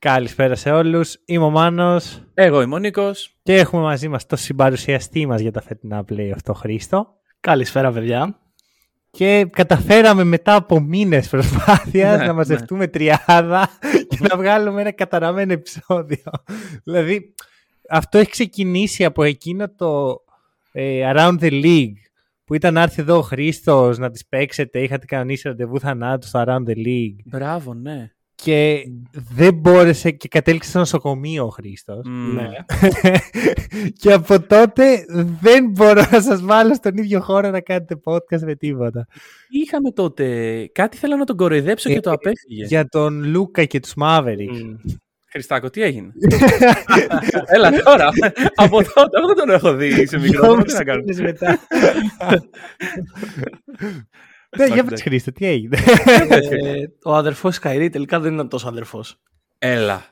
Καλησπέρα σε όλους. Είμαι ο Μάνος Εγώ είμαι ο Νίκος. και έχουμε μαζί μας το συμπαρουσιαστή μας για τα φετινά play αυτό Χρήστο. Καλησπέρα, παιδιά. Και καταφέραμε μετά από μήνες προσπάθειας Ναι, να μαζευτούμε τριάδα και να βγάλουμε ένα καταραμένο επεισόδιο. δηλαδή, αυτό έχει ξεκινήσει από εκείνο το ε, Around the League που ήταν να έρθει εδώ ο Χρήστος να τις παίξετε, είχατε κανονίσει ραντεβού θανάτου στο Around the League Μπράβο, ναι. Και δεν μπόρεσε και κατέληξε στο νοσοκομείο ο Χρήστος. Μμμ. Ναι. και από τότε δεν μπορώ να σας βάλω στον ίδιο χώρο να κάνετε podcast με τίποτα. Είχαμε τότε; Κάτι θέλω να τον κοροϊδέψω Ε, και το απέφυγε. Για τον Λούκα και τους Mavericks. Μμ. Χριστάκο, τι έγινε; Έλα τώρα. από τότε. Εγώ δεν τον έχω δει σε μικρό. Δυόμισι Τι να κάνω; μήνες μετά. Ναι, για πες εντάξει. Χρήστο, τι έγινε. Ε, ο αδερφός Καϊρί τελικά δεν ήταν τόσο αδερφός. Έλα.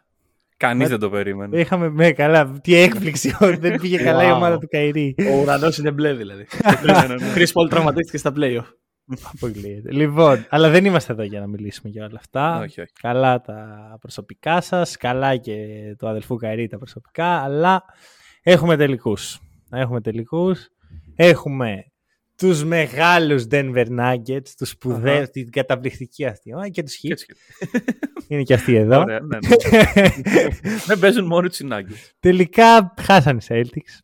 Κανείς δεν το περίμενε. Είχαμε, με καλά, τι έκπληξη ότι δεν πήγε καλά η Wow. ομάδα του Καϊρί. Ο ουρανός είναι μπλε δηλαδή. Chris Paul τραυματίστηκε στα play Αποκλείεται. Λοιπόν, αλλά δεν είμαστε εδώ για να μιλήσουμε για όλα αυτά. Όχι, όχι. Καλά τα προσωπικά σας, καλά και του αδελφού Καϊρί τα προσωπικά, αλλά έχουμε τελικούς. Έχουμε τελικούς. Έχουμε τους μεγάλους Denver Nuggets, τους σπουδαίους, την καταπληκτική αυτή ομάδα και τους Και Heat. έτσι. Είναι και αυτοί εδώ. Ωραία, ναι, ναι. Δεν παίζουν μόνο τους Nuggets. Τελικά χάσανε οι Celtics.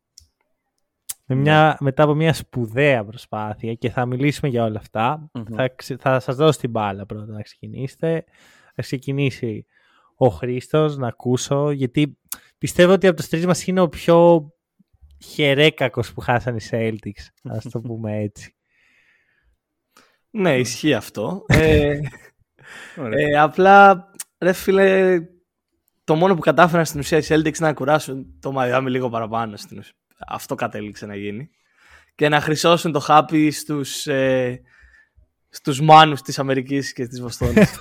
Με μια, μετά από μια σπουδαία προσπάθεια και θα μιλήσουμε για όλα αυτά. Μμμ. Θα, ξε- θα σας δώσω την μπάλα πρώτα να ξεκινήσετε. Θα ξεκινήσει ο Χρήστος να ακούσω γιατί πιστεύω ότι από τους τρεις μας είναι ο πιο χερέκακος που χάσανε οι Celtics. Ας το πούμε έτσι. Ναι, ισχύει αυτό. Ε, Ωραία. ε, απλά, ρε φίλε, το μόνο που κατάφεραν στην ουσία οι Celtics να κουράσουν το Miami λίγο παραπάνω. Στην ουσία. Αυτό κατέληξε να γίνει. Και να χρυσώσουν το χάπι στους, ε, στους μάνους της Αμερικής και της Βοστόνης.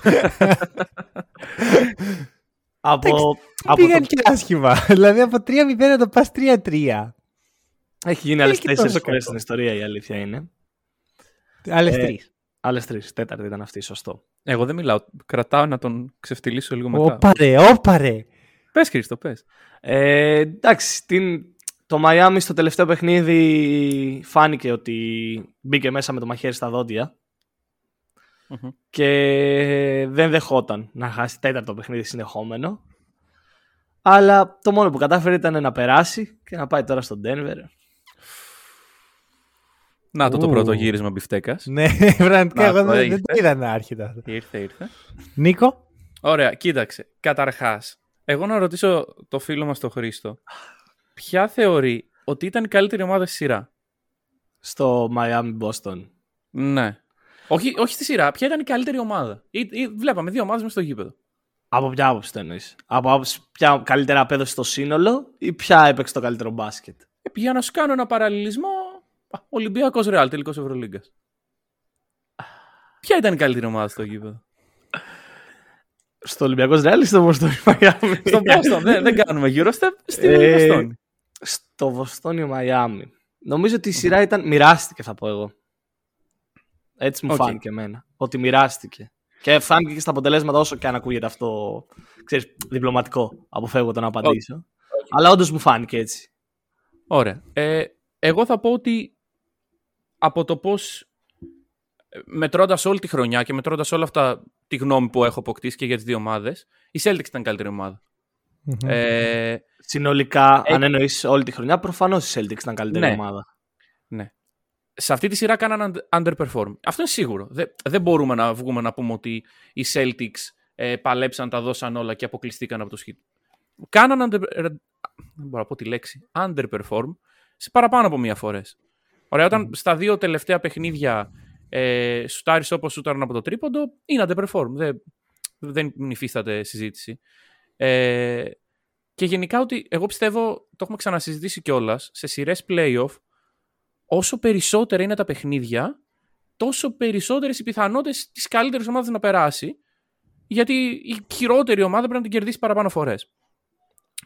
από, από Πήγαν το, και άσχημα. δηλαδή από 3-0 να το πας 3-3. Έχει γίνει άλλες και τέσσερις τόσο φορές κακό. στην ιστορία η αλήθεια είναι. Άλλες Ε, τρεις. Άλλες τρεις, τέταρτη ήταν αυτή, σωστό. Εγώ δεν μιλάω. Κρατάω να τον ξεφτυλίσω λίγο μετά. Όπαρε, όπαρε. Πες Χρήστο, πες. Ε, εντάξει, την, το Miami στο τελευταίο παιχνίδι φάνηκε ότι μπήκε μέσα με το μαχαίρι στα δόντια Μμμ. και δεν δεχόταν να χάσει τέταρτο παιχνίδι συνεχόμενο. Αλλά το μόνο που κατάφερε ήταν να περάσει και να πάει τώρα στο Denver. Να το το Ου. πρώτο γύρισμα μπιφτέκας. Ναι, πραγματικά Να, εγώ το δεν, δεν έχετε. το είδα να έρχεται αυτό. Ήρθε, ήρθε. Νίκο; Ωραία, κοίταξε. Καταρχάς, εγώ να ρωτήσω το φίλο μας τον Χρήστο. Ποια θεωρεί ότι ήταν η καλύτερη ομάδα στη σειρά; Στο Miami Boston. Ναι. Όχι, όχι στη σειρά, ποια ήταν η καλύτερη ομάδα; Ή, ή, βλέπαμε δύο ομάδες μες στο γήπεδο. Από ποια άποψη το εννοείς; Από άποψη ποια καλύτερα απέδωσε το σύνολο ή ποια έπαιξε το καλύτερο μπάσκετ; Ε, για να σου κάνω ένα παραλληλισμό, Ολυμπιακός Ρεάλ, τελικός Ευρωλίγκας. Ποια ήταν η καλύτερη ομάδα στο γήπεδο; Στο Ολυμπιακός Ρεάλ ή στο Boston Miami. Στον Boston, δεν, δεν κάνουμε Eurostep, στην Ε, Βοστόνη. Στο Βοστώνη Μαϊάμι. Νομίζω ότι η σειρά ήταν. Μοιράστηκε, θα πω εγώ. Έτσι μου Οκ. φάνηκε εμένα. Ότι μοιράστηκε. Και φάνηκε και στα αποτελέσματα όσο και αν ακούγεται αυτό. Ξέρεις, διπλωματικό. Αποφεύγω το να απαντήσω. Αλλά όντως μου φάνηκε έτσι. Ωραία. Ε, εγώ θα πω ότι από το πώς μετρώντας όλη τη χρονιά και μετρώντας όλα αυτά τη γνώμη που έχω αποκτήσει και για τις δύο ομάδες, η Celtics ήταν η καλύτερη ομάδα. Ε, Συνολικά, Ε, αν εννοείς όλη τη χρονιά, προφανώς η Celtics ήταν καλύτερη Ναι. ομάδα. ναι. Σε αυτή τη σειρά κάναν un- underperform. Αυτό είναι σίγουρο. Δεν, δεν μπορούμε να βγούμε να πούμε ότι οι Celtics ε, παλέψαν, τα δώσαν όλα και αποκλειστήκαν από το Heat. Κάναν under, ε, δεν μπορώ να πω τη λέξη, underperform σε παραπάνω από μία φορές. Ωραία, όταν στα δύο τελευταία παιχνίδια ε, σουτάρεις όπως σούταραν από το τρίποντο, είναι underperform. Δεν, δεν υφίσταται συζήτηση. Ε, Και γενικά ότι εγώ πιστεύω, το έχουμε ξανασυζητήσει κιόλας, σε σειρές playoff, όσο περισσότερα είναι τα παιχνίδια, τόσο περισσότερες οι πιθανότητες της καλύτερης ομάδας να περάσει. Γιατί η χειρότερη ομάδα πρέπει να την κερδίσει παραπάνω φορές.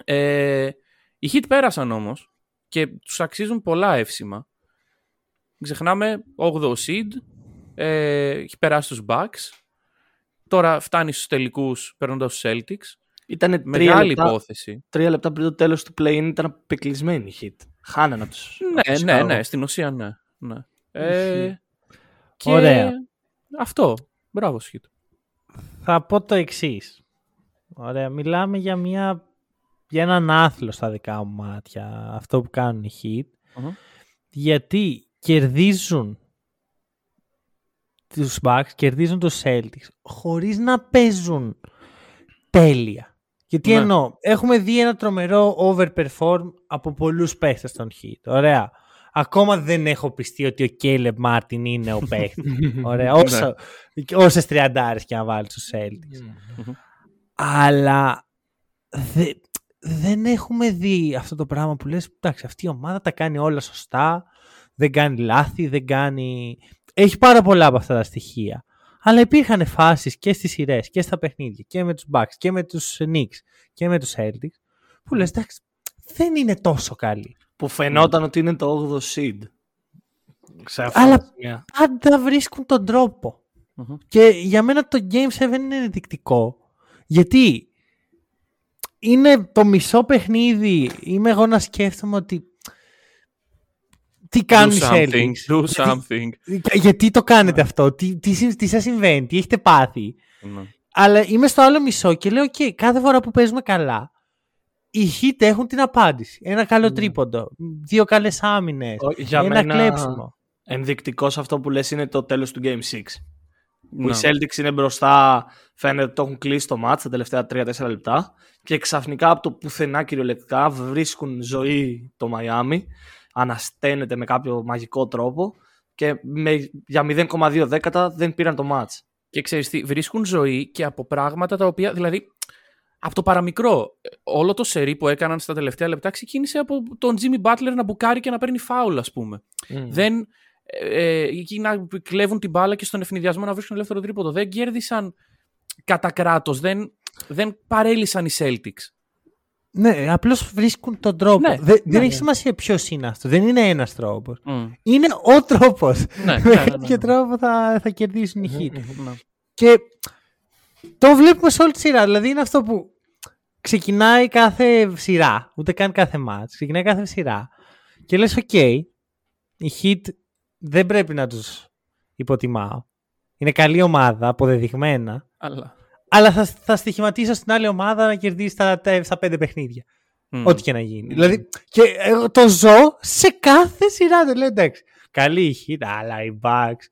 Ε, οι Heat πέρασαν όμως και τους αξίζουν πολλά εύσημα. Μην ξεχνάμε 8ο seed, ε, έχει περάσει τους Bucks. Τώρα φτάνει στους τελικούς παίρνοντα του Celtics. Ήταν Μεγάλη λεπτά, υπόθεση. Τρία λεπτά πριν το τέλος του play ήταν απεκλεισμένοι οι hit. Χάνανε από τους, από Ναι, τους ναι, Chicago. ναι, στην ουσία ναι. ναι. Ε, και Ωραία. Αυτό. Μπράβο, Σχήτ. Θα πω το εξής. Ωραία, μιλάμε για, μια, για έναν άθλο στα δικά μου μάτια, αυτό που κάνουν οι Heat, Μμμ. γιατί κερδίζουν τους Bucks, κερδίζουν τους Celtics, χωρίς να παίζουν τέλεια. Γιατί Ναι. εννοώ, έχουμε δει ένα τρομερό overperform από πολλούς παίχτες των Heat. Ωραία. Ακόμα δεν έχω πιστεί ότι ο Caleb Μάρτιν είναι ο παίχτης. Ωραία. Όσο, όσες τριαντάρες και να βάλεις στους Celtics. Αλλά δε- δεν έχουμε δει αυτό το πράγμα που λες, εντάξει, αυτή η ομάδα τα κάνει όλα σωστά, δεν κάνει λάθη, δεν κάνει... Έχει πάρα πολλά από αυτά τα στοιχεία. Αλλά υπήρχαν φάσεις και στις σειρές και στα παιχνίδια και με τους Bucks και με τους Knicks και με τους Celtics που λες, εντάξει, δεν είναι τόσο καλή. Που φαινόταν ότι είναι το 8ο seed. Σε αυτά Αλλά- τα σημεία. Πάντα βρίσκουν τον τρόπο. Μμμ. Και για μένα το Game 7 είναι ενδεικτικό. Γιατί είναι το μισό παιχνίδι. Είμαι εγώ να σκέφτομαι ότι. Τι κάνουν οι do something, Celtics. do Γιατί- something. Γιατί το κάνετε αυτό, τι, τι, συ- τι σας συμβαίνει, τι έχετε πάθει; Ναι. Αλλά είμαι στο άλλο μισό και λέω: OK, κάθε φορά που παίζουμε καλά, οι Heat έχουν την απάντηση. Ένα καλό τρίποντο, δύο καλές άμυνες, Ο- για ένα μένα- κλέψιμο. Ενδεικτικός σε αυτό που λες είναι το τέλος του Game 6. Που Ναι. οι Celtics είναι μπροστά, φαίνεται ότι το έχουν κλείσει το match τα τελευταία 3-4 λεπτά και ξαφνικά από το πουθενά κυριολεκτικά βρίσκουν ζωή το Miami, ανασταίνεται με κάποιο μαγικό τρόπο και με, για 0,2 δέκατα δεν πήραν το match. Και ξέρεις τι, βρίσκουν ζωή και από πράγματα τα οποία, δηλαδή, από το παραμικρό. ε, Όλο το σερί που έκαναν στα τελευταία λεπτά ξεκίνησε από τον Jimmy Butler να μπουκάρει και να παίρνει φάουλ, ας πούμε. Δεν, ε, ε, εκεί να κλέβουν την μπάλα και στον ευνηδιασμό να βρίσκουν ελεύθερο τρίποδο. Δεν κέρδισαν κατά κράτος. Δεν, δεν παρέλυσαν οι Celtics. Ναι, απλώς βρίσκουν τον τρόπο. Ναι, Δε- δεν ναι, έχει ναι. σημασία ποιος είναι αυτό. Δεν είναι ένας τρόπος. Mm. Είναι ο τρόπος. Ναι, Με ναι, ναι, κάποιο ναι. τρόπο θα, θα κερδίσουν οι Heat. Ναι. Και το βλέπουμε σε όλη τη σειρά. Δηλαδή είναι αυτό που ξεκινάει κάθε σειρά, ούτε καν κάθε μάτς, ξεκινάει κάθε σειρά και λες οκ, οι Heat δεν πρέπει να τους υποτιμάω. Είναι καλή ομάδα, αποδεδειγμένα, Αλλά. Αλλά θα, θα στοιχηματίσω στην άλλη ομάδα να κερδίσει στα, τα- στα πέντε παιχνίδια. Mm. Ό,τι και να γίνει. Δηλαδή, και εγώ το ζω σε κάθε σειρά. Το λέω εντάξει. Καλή η Heat, αλλά οι Bucks.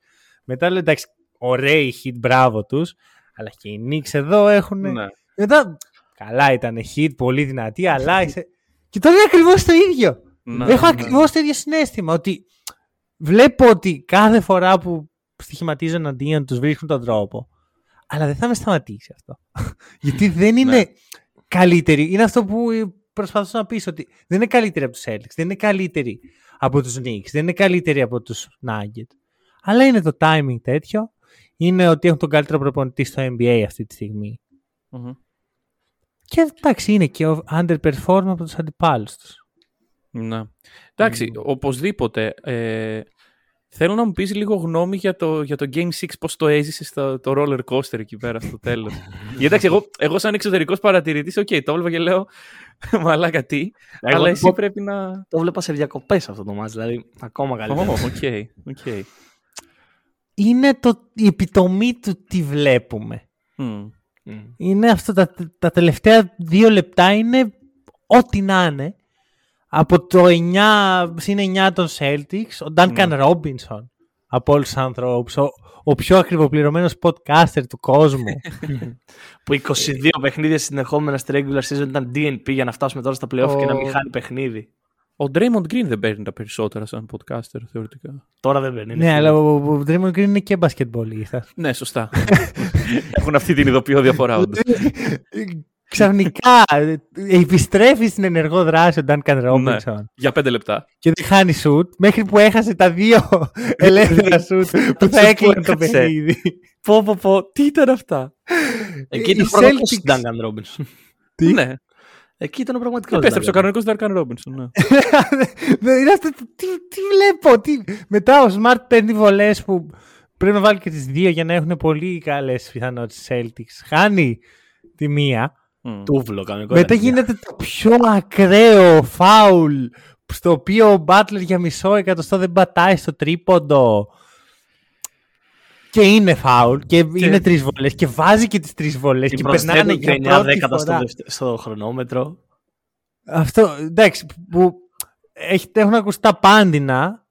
Μετά λέω εντάξει, ωραία η Heat, μπράβο τους. Αλλά και οι Knicks εδώ έχουν. Ναι. Μετά, καλά ήταν Heat, πολύ δυνατή, αλλά. είσαι- και τώρα είναι ακριβώς το ίδιο. Ναι, Έχω ναι. ακριβώς το ίδιο συνέστημα. Ότι βλέπω ότι κάθε φορά που στοιχηματίζω εναντίον τους βρίσκουν τον τρόπο. Αλλά δεν θα με σταματήσει αυτό. Γιατί δεν είναι Ναι. καλύτερη. Είναι αυτό που προσπαθούσα να πεις ότι δεν είναι καλύτερη από τους Celtics, δεν είναι καλύτερη από τους Knicks, δεν είναι καλύτερη από τους Nuggets. Αλλά είναι το timing τέτοιο. Είναι ότι έχουν τον καλύτερο προπονητή στο NBA αυτή τη στιγμή. Μμμ. Και εντάξει, είναι και ο underperform από τους αντιπάλους τους. Ναι. Εντάξει, οπωσδήποτε. Ε, θέλω να μου πεις λίγο γνώμη για το, για το Game 6, πώς το έζησες στο, το roller coaster εκεί πέρα στο τέλος. Γιατί εντάξει, εγώ, εγώ σαν εξωτερικός παρατηρητής, οκ, το έβλεπα και λέω, μαλάκα τι, Εγώ αλλά το εσύ πω- πρέπει να... Το βλέπα σε διακοπές αυτό το match, δηλαδή ακόμα Ω, καλύτερα. OK, OK. Είναι το, η επιτομή του τι βλέπουμε. Μμ. Μμ. Είναι αυτό, τα, τα τελευταία δύο λεπτά είναι ό,τι να είναι. Από το 9 συν 9 των Celtics, ο Duncan Robinson από όλους τους ανθρώπους, ο, ο πιο ακριβοπληρωμένος podcaster του κόσμου. Που 22 παιχνίδια συνεχόμενα στη regular season ήταν DNP για να φτάσουμε τώρα στα playoff Ο- και να μην χάνει παιχνίδι. Ο Draymond Green δεν παίρνει τα περισσότερα σαν podcaster θεωρητικά. Τώρα δεν παίρνει. ναι, αλλά ο, ο Draymond Green είναι και μπασκετμπολίστας. Ναι, σωστά. Έχουν αυτή την ειδοποιώ διαφορά όντως. Ξαφνικά ε, επιστρέφεις στην ενεργό δράση ο Duncan Robinson Ναι. Για πέντε λεπτά. και δεν χάνει σουτ μέχρι που έχασε τα δύο ελεύθερα σουτ που θα σουτ έκλεινε που το έχασε. παιχνίδι. Πω, πω, πω. Τι ήταν αυτά; Εκεί οι ήταν ο πραγματικός Celtics- Duncan Robinson. Ναι. Εκεί ήταν ο πραγματικός Επέστρεψε ο Duncan. κανονικός Darkan Robinson. Ναι. Δεν είναι αυτό, τι, τι βλέπω, τι... Μετά ο Smart παίρνει βολές που πρέπει να βάλει και τις δύο για να έχουν πολύ καλές πιθανότητες Celtics. Χάνει τη μία. Μμ. Τούβλο κανονικό. Μετά ήταν. γίνεται το πιο ακραίο φάουλ στο οποίο ο Butler για μισό εκατοστό δεν πατάει στο τρίποντο. Και είναι φάουλ και, είναι τρεις βολές και βάζει και τις τρεις βολές Και και περνάνε προσθέτουν για και 9 πρώτη δέκατα στο, φορά. δευτε- στο χρονόμετρο. Αυτό, εντάξει, που έχει, έχουν ακουστεί τα πάνδεινα.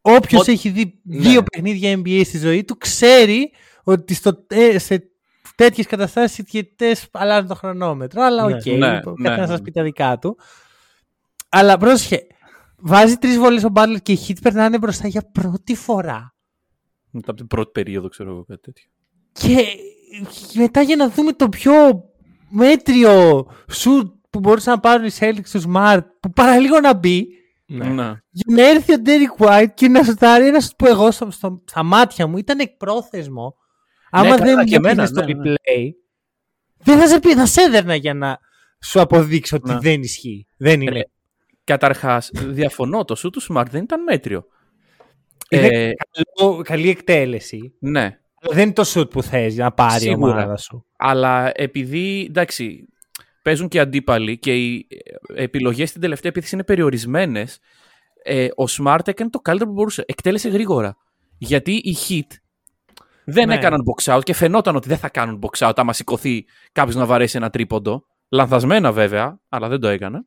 Όποιος Ό- έχει δει Ναι. δύο παιχνίδια NBA στη ζωή του, ξέρει ότι στο, ε, σε τέτοιες καταστάσεις οι διαιτητές αλλάζουν το χρονόμετρο. Αλλά Ναι. οκ, Ναι, ο ναι, καθένα ναι. σας πει τα δικά του. Αλλά πρόσεχε, βάζει τρεις βολές ο Butler και οι Heat περνάνε μπροστά για πρώτη φορά. Μετά από την πρώτη περίοδο, ξέρω εγώ κάτι τέτοιο. Και μετά για να δούμε το πιο μέτριο σουτ που μπορούσαν να πάρουν οι Celtics του Smart, που παραλίγο να μπει, Ναι. Ναι. για να έρθει ο Derek White και να σουτάρει ένα σουτ που εγώ στο, στο- στα μάτια μου ήταν εκπρόθεσμο. Άμα καλά, δεν και μου εμένα, έπαιρνε στο ναι, ναι. replay, δεν θα σε πει, θα σε έδερνα για να σου αποδείξω ότι Ναι. δεν ισχύει. Δεν είναι. Ε, Καταρχάς, διαφωνώ. Το σου του Smart δεν ήταν μέτριο. Είναι Ε, καλό- καλή εκτέλεση. ναι. Αλλά δεν είναι το σουτ που θες για να πάρει Σίγουρα. η ομάδα σου. Αλλά επειδή, εντάξει, παίζουν και αντίπαλοι και οι ε, επιλογές στην τελευταία επίθεση είναι περιορισμένες, ε, ο Smart έκανε το καλύτερο που μπορούσε. Εκτέλεσε γρήγορα. Γιατί οι hit δεν Ναι. έκαναν box out και φαινόταν ότι δεν θα κάνουν box out άμα σηκωθεί κάποιος να βαρέσει ένα τρίποντο. Λανθασμένα βέβαια, αλλά δεν το έκανα.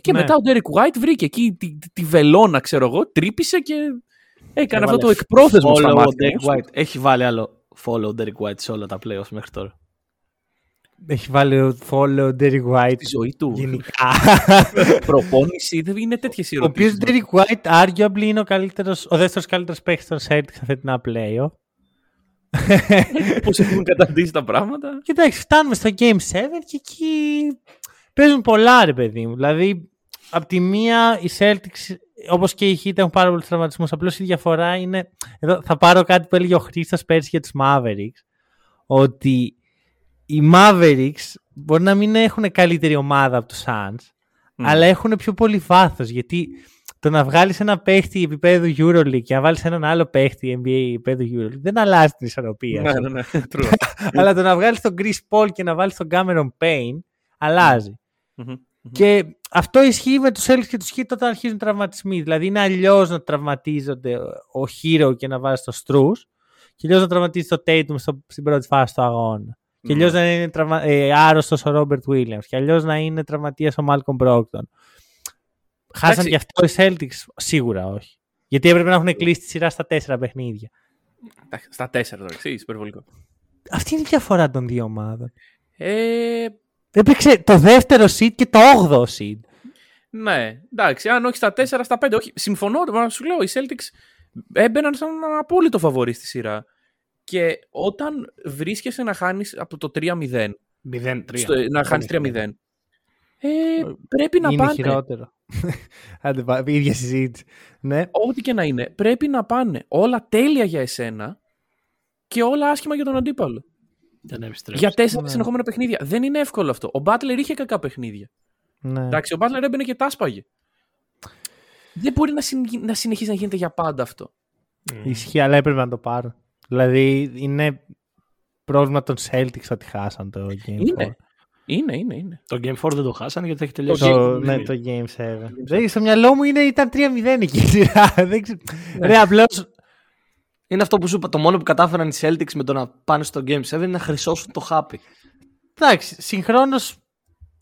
Και Ναι. μετά ο Derek White βρήκε εκεί τη, τη, τη βελόνα, ξέρω εγώ, τρύπησε και έκανε αυτό Έβαλε το εκπρόθεσμο στα follow μάτια. Derek μου. White. Έχει βάλει άλλο follow Derek White σε όλα τα playoffs μέχρι τώρα. Έχει βάλει ο follow Derek White Τη ζωή του. γενικά. Προπόνηση, δεν είναι τέτοιες ο οποίος ερωτήσεις. Derek White arguably είναι ο, καλύτερος, ο δεύτερος καλύτερος παίκτης των Celtics σε φετινά play Πώς έχουν καταντήσει τα πράγματα. Κοιτάξτε, φτάνουμε στο Game 7 και εκεί παίζουν πολλά ρε παιδί μου. Δηλαδή, από τη μία οι Celtics, όπως και οι Heat έχουν πάρα πολλούς τραυματισμούς. Απλώς η διαφορά είναι, εδώ θα πάρω κάτι που έλεγε ο Χρήστος πέρσι για τους Mavericks, ότι οι Mavericks μπορεί να μην έχουν καλύτερη ομάδα από τους Suns, αλλά έχουν πιο πολύ βάθος, γιατί το να βγάλεις ένα παίχτη επίπεδου EuroLeague και να βάλεις έναν άλλο παίχτη NBA επίπεδου EuroLeague δεν αλλάζει την ισορροπία. Ναι, σου. ναι, ναι. True. Αλλά το να βγάλεις τον Chris Paul και να βάλεις τον Cameron Payne αλλάζει. Μμμ. Και αυτό ισχύει με τους Celtics και τους Heat όταν αρχίζουν τραυματισμοί. Δηλαδή είναι αλλιώς να τραυματίζονται ο Hero και να βάζει το Struz και αλλιώς να τραυματίζει το Tatum στο, στην πρώτη φάση του αγώνα. Και αλλιώς να είναι τραυμα... ε, άρρωστος ο Robert Williams. Και αλλιώς να είναι τραυματίας ο Malcolm Brogdon. Χάσαν Εντάξει. γι' αυτό οι Celtics, σίγουρα όχι. Γιατί έπρεπε να έχουν κλείσει τη σειρά στα τέσσερα παιχνίδια. Εντάξει, Στα τέσσερα τώρα, ξέρεις, υπερβολικό. Αυτή είναι η διαφορά των δύο ομάδων. Ε, Έπαιξε το δεύτερο seed και το όγδοο seed. ναι, εντάξει, αν όχι στα τέσσερα, στα πέντε. Όχι, συμφωνώ, μα σου λέω, οι Celtics έμπαιναν σαν ένα απόλυτο φαβορή στη σειρά. Και όταν βρίσκεσαι να χάνεις από το 3-0, 0-3. στο, να χάνεις 3-0, ε, πρέπει να είναι πάνε. χειρότερο. Άντε, πά- η ίδια συζήτηση. Ναι. Ό,τι και να είναι, πρέπει να πάνε όλα τέλεια για εσένα και όλα άσχημα για τον αντίπαλο. Δεν επιστρέφει. Για τέσσερα Ναι. συνεχόμενα παιχνίδια. Δεν είναι εύκολο αυτό. Ο Butler είχε κακά παιχνίδια. ναι. Εντάξει, ο Butler έμπαινε και τα σπάγε. Δεν μπορεί να, συν- να συνεχίσει να γίνεται για πάντα αυτό. Ισχύει, αλλά έπρεπε να το πάρω. Δηλαδή είναι πρόβλημα των Celtics ότι χάσαν το Game 4. Είναι. Είναι, είναι, είναι. Το Game 4 δεν το χάσανε γιατί έχει τελειώσει. Το, το ναι, παιχνίδι. το Game 7. Δηλαδή, στο μυαλό μου είναι, ήταν 3-0 εκεί η σειρά. Δεν ξέρω. Ρε, απλώς Είναι αυτό που σου είπα. Το μόνο που κατάφεραν οι Celtics με το να πάνε στο Game 7 είναι να χρυσώσουν το χάπι. Εντάξει, συγχρόνως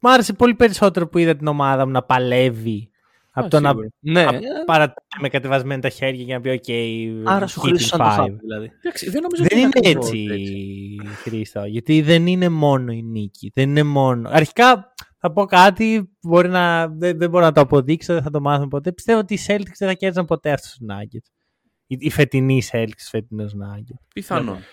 μου άρεσε πολύ περισσότερο που είδα την ομάδα μου να παλεύει από το να σίγουρα. Ναι, να παρατάει με κατεβασμένα τα χέρια για να πει: OK, άρα σου keep in χρήσωσαν το five». χάπι δηλαδή. Εντάξει, δεν νομίζω Δεν ότι είναι ακριβώς έτσι, Χρήστο. Γιατί δεν είναι μόνο η νίκη. Δεν είναι μόνο. Αρχικά θα πω κάτι, μπορεί να, δεν, δεν μπορώ να το αποδείξω, δεν θα το μάθουμε ποτέ. Πιστεύω ότι οι Celtics δεν θα κέρδισαν ποτέ αυτούς τους Nuggets. Οι, οι φετινοί Celtics, φετινός Nuggets. Πιθανό. Δεν μπορεί.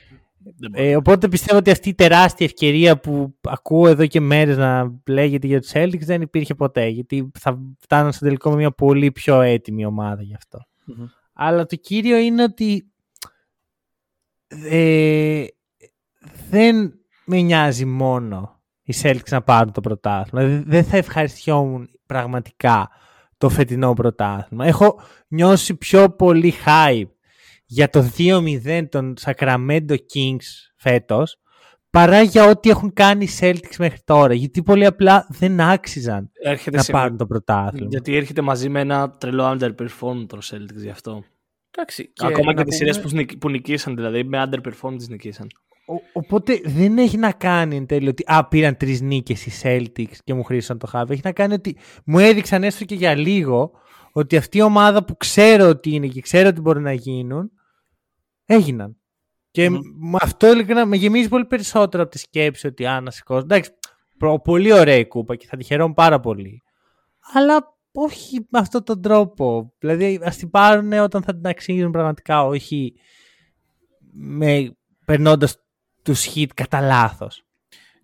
Ε, οπότε πιστεύω ότι αυτή η τεράστια ευκαιρία που ακούω εδώ και μέρες να λέγεται για τους Celtics δεν υπήρχε ποτέ. Γιατί θα φτάνουν στο τελικό με μια πολύ πιο έτοιμη ομάδα γι' αυτό. Μμμ. Αλλά το κύριο είναι ότι ε, δεν με νοιάζει μόνο οι Celtics να πάρουν το πρωτάθλημα. Δηλαδή δεν θα ευχαριστιόμουν πραγματικά το φετινό πρωτάθλημα. Έχω νιώσει πιο πολύ hype για το 2-0 των Sacramento Kings φέτος παρά για ό,τι έχουν κάνει οι Celtics μέχρι τώρα. Γιατί πολύ απλά δεν άξιζαν Έρχεται να σε- πάρουν το πρωτάθλημα. Γιατί έρχεται μαζί με ένα τρελό underperform των Celtics γι' αυτό. Εντάξει, Ακόμα να και τις πούμε- σειρές που, νικ- που νικήσαν, δηλαδή με underperform τις νικήσαν. Ο- οπότε δεν έχει να κάνει εν τέλει ότι α, πήραν τρεις νίκες οι Celtics και μου χρήσαν το χάβι. Έχει να κάνει ότι μου έδειξαν έστω και για λίγο ότι αυτή η ομάδα που ξέρω ότι είναι και ξέρω ότι μπορούν να γίνουν, έγιναν. Και Μμμ. με αυτό ειλικρινά με γεμίζει πολύ περισσότερο από τη σκέψη ότι α, να σηκώσω. Εντάξει, προ- πολύ ωραία η κούπα και θα τη χαιρόμουν πάρα πολύ. Αλλά όχι με αυτόν τον τρόπο. Δηλαδή, ας την πάρουν όταν θα την αξίζουν πραγματικά, όχι με, περνώντας τους hit κατά λάθος.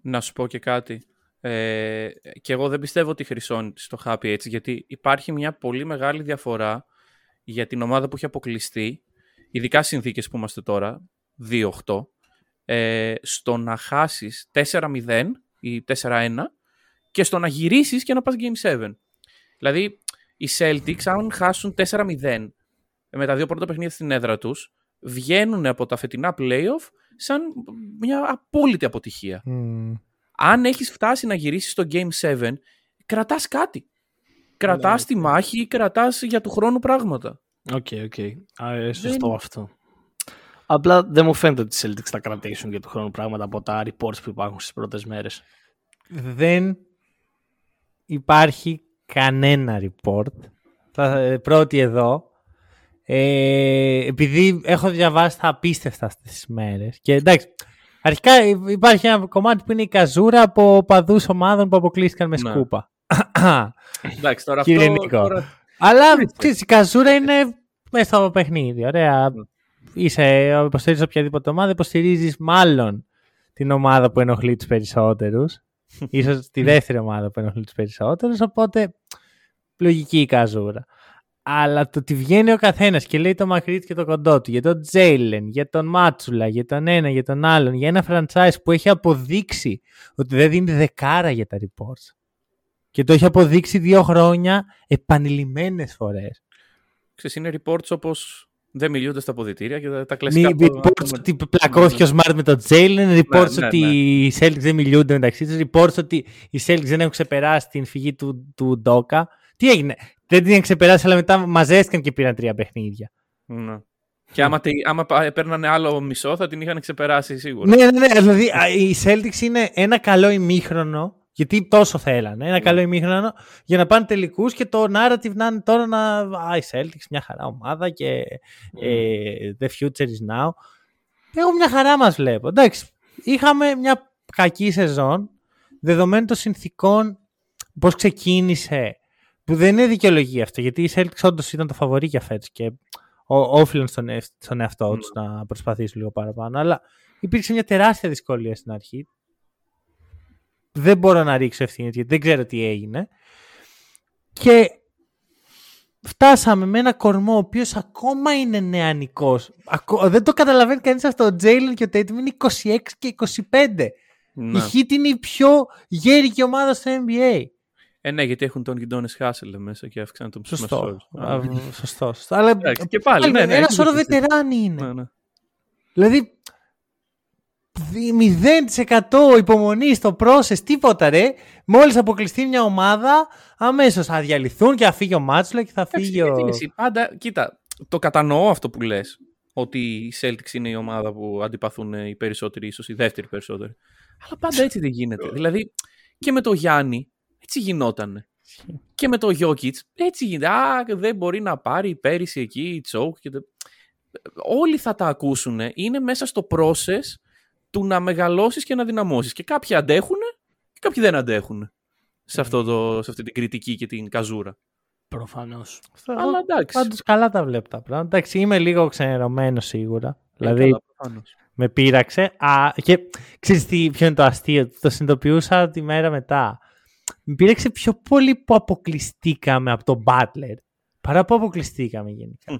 Να σου πω και κάτι. Ε, και εγώ δεν πιστεύω ότι χρυσώνει στο Happy έτσι, γιατί υπάρχει μια πολύ μεγάλη διαφορά για την ομάδα που έχει αποκλειστεί, ειδικά στις συνθήκες που είμαστε τώρα, 2-8, ε, στο να χάσεις 4-0 ή 4-1 και στο να γυρίσεις και να πας Game 7. Δηλαδή, οι Celtics, αν χάσουν 4-0 με τα δύο πρώτα παιχνίδια στην έδρα τους, βγαίνουν από τα φετινά playoff σαν μια απόλυτη αποτυχία αν έχεις φτάσει να γυρίσεις στο Game 7, κρατάς κάτι. Κρατάς τη μάχη ή κρατάς για του χρόνου πράγματα. OK, OK. Α, ε, Σωστό αυτό. Απλά δεν μου φαίνεται ότι οι Celtics θα κρατήσουν για του χρόνου πράγματα από τα reports που υπάρχουν στις πρώτες μέρες. Δεν υπάρχει κανένα report. Θα, ε, πρώτη εδώ. Ε, επειδή έχω διαβάσει τα απίστευτα αυτές τις μέρες. Και εντάξει, αρχικά υ- υπάρχει ένα κομμάτι που είναι η καζούρα από παδούς ομάδων που αποκλείστηκαν με Ναι. σκούπα. Εντάξει, τώρα Κύριε αυτό... Νίκο. Τώρα... Αλλά ξέρεις, η καζούρα είναι μέσα στο παιχνίδι. Ωραία. Ναι. Είσαι, υποστηρίζεις οποιαδήποτε ομάδα, υποστηρίζεις μάλλον την ομάδα που ενοχλεί τους περισσότερους. ίσως τη δεύτερη ομάδα που ενοχλεί τους περισσότερους, οπότε λογική η καζούρα. Αλλά το ότι βγαίνει ο καθένας και λέει το μακρύτη και το κοντό του για τον Τζέιλεν, για τον Μάτσουλα, για τον ένα, για τον άλλον, για ένα franchise που έχει αποδείξει ότι δεν δίνει δεκάρα για τα reports. Και το έχει αποδείξει δύο χρόνια επανειλημμένες φορές. Ξέρεις, είναι reports όπως δεν μιλούνται στα αποδητήρια και τα, τα κλασικά... Μη, που- reports ότι πλακώθηκε ο Smart με τον Jalen, reports ναι, ότι ναι. οι Celtics δεν μιλούνται μεταξύ τους, reports ότι οι Celtics δεν έχουν ξεπεράσει την φυγή του, του Ντόκα. Τι έγινε, δεν την είχαν ξεπεράσει, αλλά μετά μαζέστηκαν και πήραν τρία παιχνίδια. Ναι. Και άμα, τε- άμα πα- παίρνανε άλλο μισό θα την είχαν ξεπεράσει σίγουρα. Ναι, ναι, ναι. Δηλαδή α, οι Celtics είναι ένα καλό ημίχρονο. Γιατί τόσο θέλανε. Ένα καλό ημίχρονο για να πάνε τελικούς και το narrative να είναι τώρα να. Α, οι Celtics μια χαρά ομάδα και ε, the future is now. Εγώ μια χαρά μας βλέπω. Εντάξει, είχαμε μια κακή σεζόν δεδομένου των συνθήκων πώς ξεκίνησε που δεν είναι δικαιολογία αυτό γιατί οι Celtics όντως ήταν το φαβορή για φέτος και ό- όφιλαν στον, εύ- στον εαυτό τους να προσπαθήσουν λίγο παραπάνω αλλά υπήρξε μια τεράστια δυσκολία στην αρχή δεν μπορώ να ρίξω ευθύνες γιατί δεν ξέρω τι έγινε και φτάσαμε με ένα κορμό ο οποίος ακόμα είναι νεανικός. Δεν το καταλαβαίνει κανείς αυτό. Ο Τζέιλεν και ο Tatum είναι 26 και 25. Ναι. Η Heat είναι η πιο γέρικη ομάδα στο NBA. Ε, ναι, γιατί έχουν τον Γιντόνε Χάσελ μέσα και αύξαναν τον Σωστό. μεσόωρο. Α, σωστό, σωστό. Αλλά Εντάξει, και πάλι, ναι, ναι, ένα έχεις σώρο δίκιο. βετεράνοι είναι. Ναι, ναι. Δηλαδή, δι- 0% υπομονή στο process, τίποτα ρε. Μόλις αποκλειστεί μια ομάδα, αμέσως θα διαλυθούν και θα φύγει ο Μάτσουλα και θα Εντάξει, φύγει ο... γιατί εσύ, πάντα, κοίτα, το κατανοώ αυτό που λες, ότι οι Celtics είναι η ομάδα που αντιπαθούν οι περισσότεροι, ίσως οι δεύτεροι περισσότεροι. Αλλά πάντα έτσι δεν γίνεται. δηλαδή, και με το Γιάννη, έτσι γινότανε. Και με το Jokic, έτσι γίνεται. Α, δεν μπορεί να πάρει πέρυσι εκεί η τσόκ. Και... τε- Όλοι θα τα ακούσουν. Είναι μέσα στο process του να μεγαλώσεις και να δυναμώσεις. Και κάποιοι αντέχουν και κάποιοι δεν αντέχουν. Σε, αυτό το, σε αυτή την κριτική και την καζούρα. Προφανώς. Αλλά εντάξει. Πάντως καλά τα βλέπω τα πράγματα. Εντάξει, είμαι λίγο ξενερωμένος σίγουρα. Ε, δηλαδή, καλά, προφανώς. Με πείραξε. Α, και ξέρεις τι, ποιο είναι το αστείο. Το συνειδητοποιούσα τη μέρα μετά. Με πείραξε πιο πολύ που αποκλειστήκαμε από τον Butler παρά που αποκλειστήκαμε γενικά.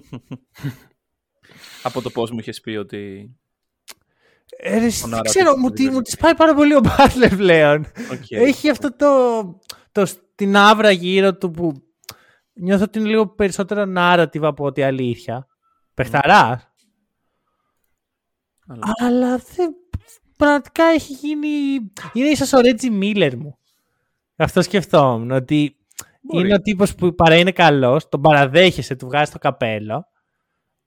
Από το πώς μου είχες πει ότι... Ε, ρε, Τον δεν Άρα ξέρω, το μου, τη- δεν μου τις πάει πάρα πολύ ο Butler πλέον. Οκ. Έχει αυτό το, το, την αύρα γύρω του που νιώθω ότι είναι λίγο περισσότερο narrative από ότι αλήθεια. Παιχταράς. Αλλά- Αλλά δεν, πραγματικά έχει γίνει... Είναι ίσως ο Ρέτζι Μίλλερ μου. Αυτό σκεφτόμουν. Ότι Μπορεί. είναι ο τύπος που παρά είναι καλός, τον παραδέχεσαι, του βγάζεις το καπέλο,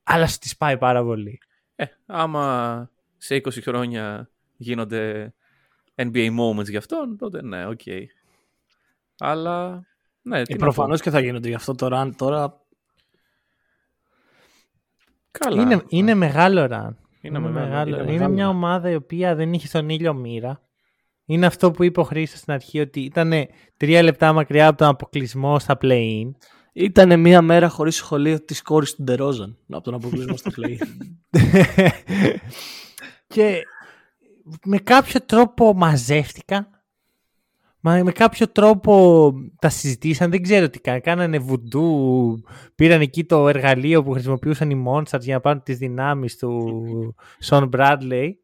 αλλά σου τη σπάει πάρα πολύ. Ε, άμα σε 20 χρόνια γίνονται NBA moments για αυτόν, τότε ναι, οκ. Αλλά, ναι, τι Ε, να Προφανώς πω. και θα γίνονται γι' αυτό το run τώρα. Καλά. Είναι, είναι μεγάλο run. Είναι Είναι, μεγάλο, μεγάλο. είναι είναι μεγάλο. μια ομάδα η οποία δεν είχε στον ήλιο μοίρα. Είναι αυτό που είπε ο Χρήστος στην αρχή, ότι ήταν τρία λεπτά μακριά από τον αποκλεισμό στα play-in. Ήταν μια μέρα χωρίς σχολείο της κόρης του Ντερόζαν από τον αποκλεισμό στο play. και με κάποιο τρόπο μαζεύτηκαν. Μα με κάποιο τρόπο τα συζητήσαν, δεν ξέρω τι κάνανε. Κάνανε βουντού, πήραν εκεί το εργαλείο που χρησιμοποιούσαν οι Monsters για να πάρουν τις δυνάμεις του Σον Μπράντλεϊ.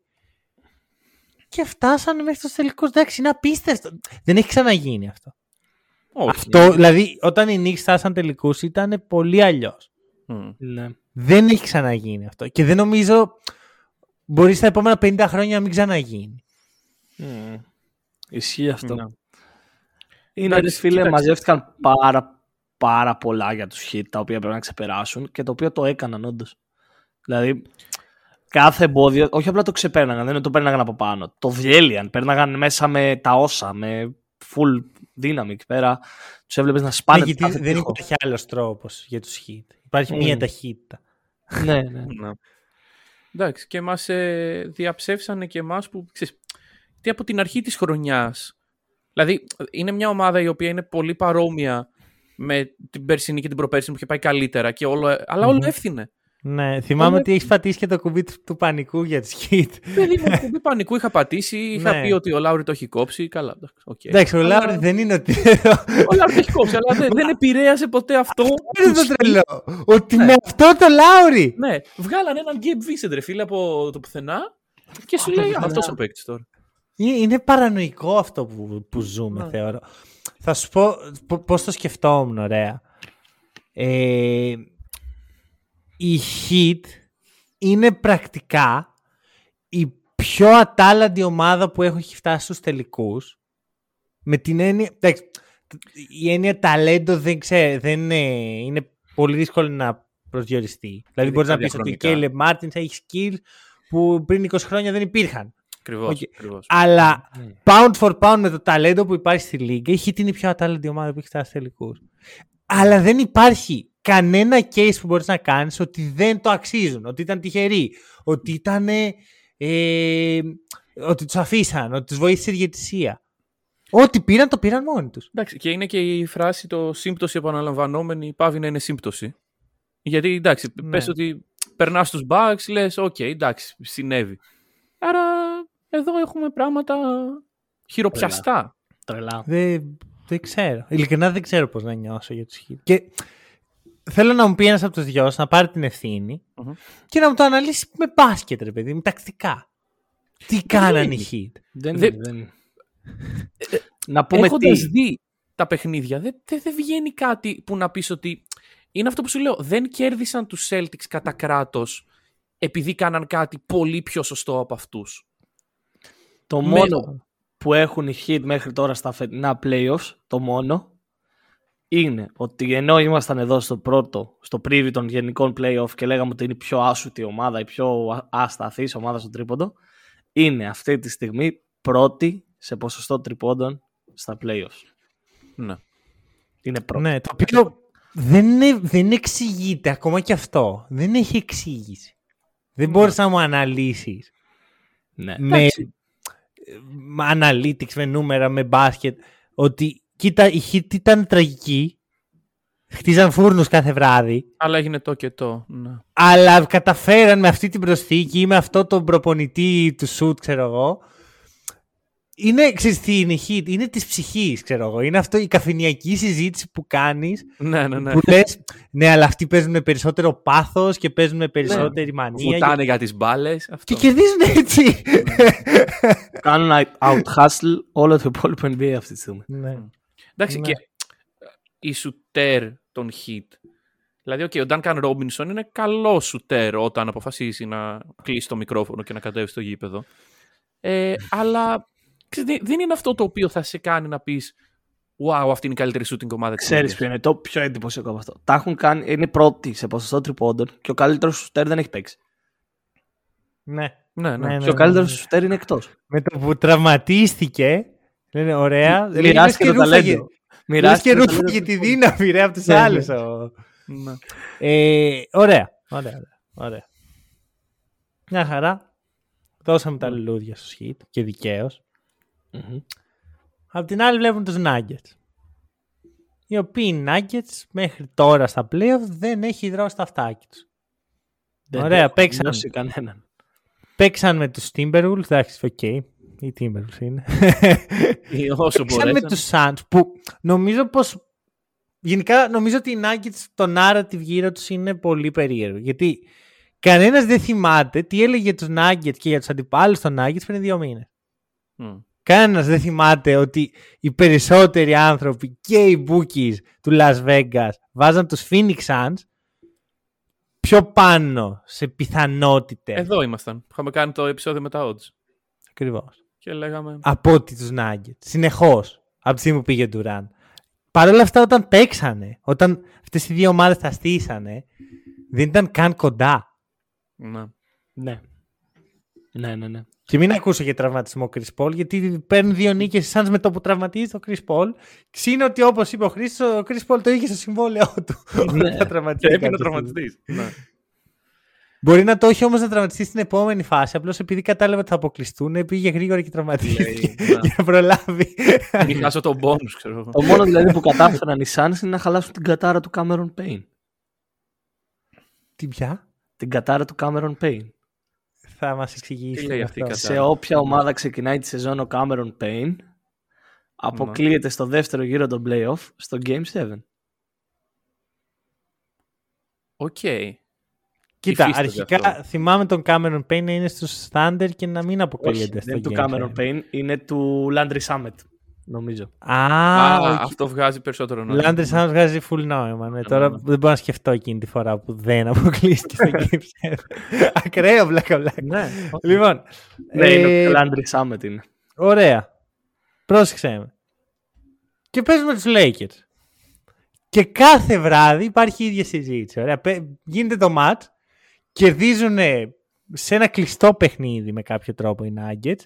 Και φτάσανε μέχρι τους τελικούς. Εντάξει, είναι απίστευτο. Δεν έχει ξαναγίνει αυτό. Όχι. Αυτό, δηλαδή, όταν οι Knicks φτάσαν τελικούς ήταν πολύ αλλιώς. Μμ. ναι. Δεν έχει ξαναγίνει αυτό. Και δεν νομίζω μπορεί στα επόμενα 50 χρόνια να μην ξαναγίνει. Ισχύει αυτό. Ναι. Είναι Εντάξει, ρε φίλε, κοίταξε. μαζεύτηκαν πάρα, πάρα πολλά για τους hit τα οποία πρέπει να ξεπεράσουν και το οποίο το έκαναν όντως. Δηλαδή, κάθε εμπόδιο, όχι απλά το ξεπέρναγαν, δεν είναι ότι το πέρναγαν από πάνω. Το διέλυαν, πέρναγαν μέσα με τα όσα, με full δύναμη εκεί πέρα. Τους έβλεπες να σπάνε Ναι, το γιατί κάθε δεν τοίχο. υπάρχει άλλος τρόπος για τους Heat. Υπάρχει Mm. μία ταχύτητα. ναι, ναι. Ναι. Εντάξει, και μας ε, διαψεύσανε και εμάς που, ξέρεις, τι από την αρχή της χρονιάς. Δηλαδή, είναι μια ομάδα η οποία είναι πολύ παρόμοια με την περσινή και την προπέρσινη που είχε πάει καλύτερα, και όλο, αλλά όλο Μμμ. έφθινε. Ναι, θυμάμαι Όλο- ότι έχει πατήσει και το κουμπί του, του πανικού για τους Heat. Παιδί μου, κουμπί πανικού είχα πατήσει, είχα Ναι. πει ότι ο Λάουρι το έχει κόψει. Καλά, εντάξει, οκ. Εντάξει, ο Αλλά- Λάουρι δεν είναι ότι. Ο Λάουρι το έχει κόψει, αλλά δεν, δεν επηρέασε ποτέ αυτό. Είναι τους το hit. τρελό. Ότι Ναι. με αυτό το Λάουρι. Ναι, βγάλανε έναν Gabe Vincent, ρε φίλε, από το πουθενά και σου λέει παιδιά. αυτός ο παίκτης τώρα. Είναι είναι παρανοϊκό αυτό που, που ζούμε, Ναι. θεωρώ. Θα σου πω π- πώς το σκεφτόμουν, ωραία. Ε, η Heat είναι πρακτικά η πιο ατάλλαντη ομάδα που έχει φτάσει στους τελικούς. Με την έννοια... εντάξει, η έννοια ταλέντο δεν ξέρω, δεν είναι, είναι πολύ δύσκολο να προσδιοριστεί. Δηλαδή Ειδικά μπορείς να πεις ότι ο διαχρονικά. Κέιλεμπ Μάρτιν έχει skills που πριν 20 χρόνια δεν υπήρχαν. Ακριβώς. Οκ. Αλλά pound for pound με το ταλέντο που υπάρχει στη Λίγκα, η Heat είναι η πιο ατάλληλη ομάδα που έχει φτάσει τελικούς. Αλλά δεν υπάρχει κανένα case που μπορείς να κάνεις ότι δεν το αξίζουν, ότι ήταν τυχεροί, ότι ήταν. Ε, ότι τους αφήσαν, ότι τους βοήθησε η διαιτησία. Ό,τι πήραν, το πήραν μόνοι τους. Εντάξει, και είναι και η φράση το σύμπτωση επαναλαμβανόμενη παύει να είναι σύμπτωση. Γιατί εντάξει, Ναι. πες ότι περνάς στους Bucks, λες, οκ, εντάξει, συνέβη. Άρα εδώ έχουμε πράγματα χειροπιαστά. Τρελά. Δεν, δεν ξέρω. Ειλικρινά δεν ξέρω πώς να νιώσω για τους Heat. Και θέλω να μου πει ένας από τους δυο να πάρει την ευθύνη Μμμ. και να μου το αναλύσει με μπάσκετ, ρε παιδί, με τακτικά. Τι κάνανε οι είναι. Heat. Δεν, Δεν- είναι, δεν είναι. Να πούμε Έχοντας τι. δει τα παιχνίδια, δεν, δεν, δεν βγαίνει κάτι που να πεις ότι... Είναι αυτό που σου λέω, δεν κέρδισαν τους Celtics κατά κράτος επειδή κάναν κάτι πολύ πιο σωστό από αυτούς. Το Με- μόνο που έχουν οι hit μέχρι τώρα στα φετινά playoffs, το μόνο, είναι ότι ενώ ήμασταν εδώ στο πρώτο, στο preview των γενικών playoff και λέγαμε ότι είναι η πιο άσουτη ομάδα, η πιο α- ασταθής ομάδα στο τρίποντο, είναι αυτή τη στιγμή πρώτη σε ποσοστό τριπώντων στα playoffs. Ναι. Είναι πρώτη. Ναι, το οποίο δεν, είναι, δεν εξηγείται ακόμα και αυτό. Δεν έχει εξήγηση. Δεν μπορείς να μου αναλύσεις Ναι. με, Εντάξει. με analytics, με νούμερα, με μπάσκετ ότι κοίτα η hit ήταν τραγική χτίζαν φούρνους κάθε βράδυ. Αλλά έγινε το και το. Ναι. Αλλά καταφέραν με αυτή την προσθήκη ή με αυτό τον προπονητή του σουτ, ξέρω εγώ. Είναι, ξέρεις τι είναι η hit, είναι της ψυχής, ξέρω εγώ. Είναι αυτό η καφενιακή συζήτηση που κάνεις, ναι, ναι, ναι. που λες, ναι, αλλά αυτοί παίζουν με περισσότερο πάθος και παίζουν με περισσότερη μανία. Βουτάνε για τις μπάλες. Και Αυτό. κερδίζουν έτσι. Κάνουν out-hustle όλο το υπόλοιπο NBA αυτή τη στιγμή. ναι. Εντάξει, Ναι. και η σουτέρ των hit. Δηλαδή, okay, ο Duncan Robinson είναι καλό σουτέρ όταν αποφασίσει να κλείσει το μικρόφωνο και να κατέβει στο γήπεδο. Ε, αλλά ξέρεις, δεν- δεν είναι αυτό το οποίο θα σε κάνει να πεις Wow, αυτή είναι η καλύτερη shooting ομάδα της Ξέρεις λίγας». ποιο είναι το πιο εντυπωσιακό από αυτό. Τα έχουν κάνει, είναι πρώτοι σε ποσοστό τριπώντων και ο καλύτερος σουτέρ δεν έχει παίξει. ναι. Ναι, ναι. Ναι, Και ο ναι, καλύτερος ναι. σουτέρ είναι εκτός. Με το που τραυματίστηκε, λένε ωραία. Λέει, λες Μοιράστηκε το ρούφαγε- ταλέντο. Λες Μοιράστηκε και το ταλέντο ρούφαγε του τη κόσμου. δύναμη ρε από τους Ναι, ναι. άλλους. ο- Ναι. Ε, ωραία. Ωραία, ωραία, ωραία. Μια χαρά. Δώσαμε τα λουλούδια στο σχήτη και δικαίως. Μμμ. Απ' την άλλη βλέπουν τους Nuggets. Οι οποίοι Nuggets μέχρι τώρα στα playoff δεν έχει δρώσει τα αυτάκι τους. Δεν Ωραία, έχω παίξαν. νιώσει κανέναν. Παίξαν με τους Timberwolves, εντάξει, οκ. Οι Timberwolves είναι. Όσο Παίξαν με μπορέσαν. τους Suns που νομίζω πως γενικά νομίζω ότι οι Nuggets το narrative γύρω τους είναι πολύ περίεργο γιατί κανένας δεν θυμάται τι έλεγε για τους Nuggets και για τους αντιπάλους των Nuggets πριν δύο μήνες. Μμ. Κανένας δεν θυμάται ότι οι περισσότεροι άνθρωποι και οι bookies του Las Vegas βάζαν τους Phoenix Suns πιο πάνω σε πιθανότητες. Εδώ ήμασταν. Είχαμε κάνει το επεισόδιο με τα odds. Ακριβώς. Και λέγαμε. από ότι τους Nuggets. Συνεχώς. Από τη στιγμή που πήγε ο Durant. Παρ' όλα αυτά όταν παίξανε, όταν αυτές οι δύο ομάδες τα στήσανε, δεν ήταν καν κοντά. Ναι. Ναι. Ναι, ναι, ναι. Και μην ακούσω για τραυματισμό Chris Paul, γιατί παίρνουν δύο νίκες σαν με το που τραυματίζει το Chris Paul. Ξύνω ότι όπως είπε ο Χρήστος, ο Chris Paul το είχε στο συμβόλαιό του. Ναι. Όταν τραυματιστεί Πρέπει να κάποια στιγμή. τραυματιστείς. Ναι. Μπορεί να το έχει όμως να τραυματιστεί στην επόμενη φάση. Απλώς επειδή κατάλαβε ότι θα αποκλειστούν, πήγε γρήγορα και τραυματίστηκε. Λέει, ναι. για να προλάβει. Μην χάσω τον bonus, ξέρω εγώ. Το μόνο δηλαδή που κατάφεραν οι Suns είναι να χαλάσουν την κατάρα του Cameron Payne. Τι πια; Την κατάρα του Cameron Payne. Θα μας εξηγήσει. Τι λέει αυτή η αυτό. κατάρα; Σε όποια ομάδα ξεκινάει τη σεζόν ο Cameron Payne, αποκλείεται στο δεύτερο γύρο των playoff στο Game 7. Οκ. Κοίτα, Υφίσταται αρχικά αυτό. θυμάμαι τον Cameron Payne να είναι στους Thunder και να μην Όχι, αποκλείεται δεν στο είναι του Game Cameron 7. Payne, είναι του Landry Summit, νομίζω. Α, Α, ο αυτό βγάζει περισσότερο νόημα. Λάντρε σαν βγάζει full νόημα. Ναι. Τώρα ναι. δεν μπορώ να σκεφτώ εκείνη τη φορά που δεν αποκλείστηκε στο Game 7. Ακραίο, βλάκα, βλάκα. Ναι, Λοιπόν, ναι ε, είναι ο Landry Summit είναι. ωραία. Πρόσεξε με. Και παίζουμε τους Lakers. Και κάθε βράδυ υπάρχει η ίδια συζήτηση. Ωραία. Πε- Γίνεται το match, κερδίζουν σε ένα κλειστό παιχνίδι με κάποιο τρόπο οι Nuggets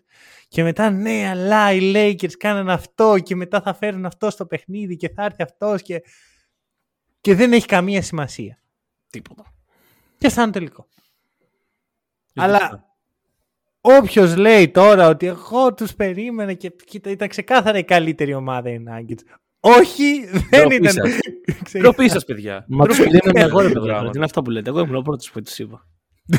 και μετά ναι αλλά οι Lakers κάνανε αυτό και μετά θα φέρουν αυτό στο παιχνίδι και θα έρθει αυτός και, και δεν έχει καμία σημασία. Τίποτα. Και σαν τελικό. Αλλά όποιος λέει τώρα ότι εγώ τους περίμενα και κοίτα, ήταν ξεκάθαρα η καλύτερη ομάδα οι Nuggets. Όχι, δεν Ντροπή ήταν. σας. Ξεκάθαρα. Ντροπή σας, παιδιά. Μα τους Ντροπή. περίμενα εγώ ρε Τέτοια παιδιά. πράγματα. Τι είναι αυτά που λέτε. Εγώ ήμουν ο πρώτος που τους είπα.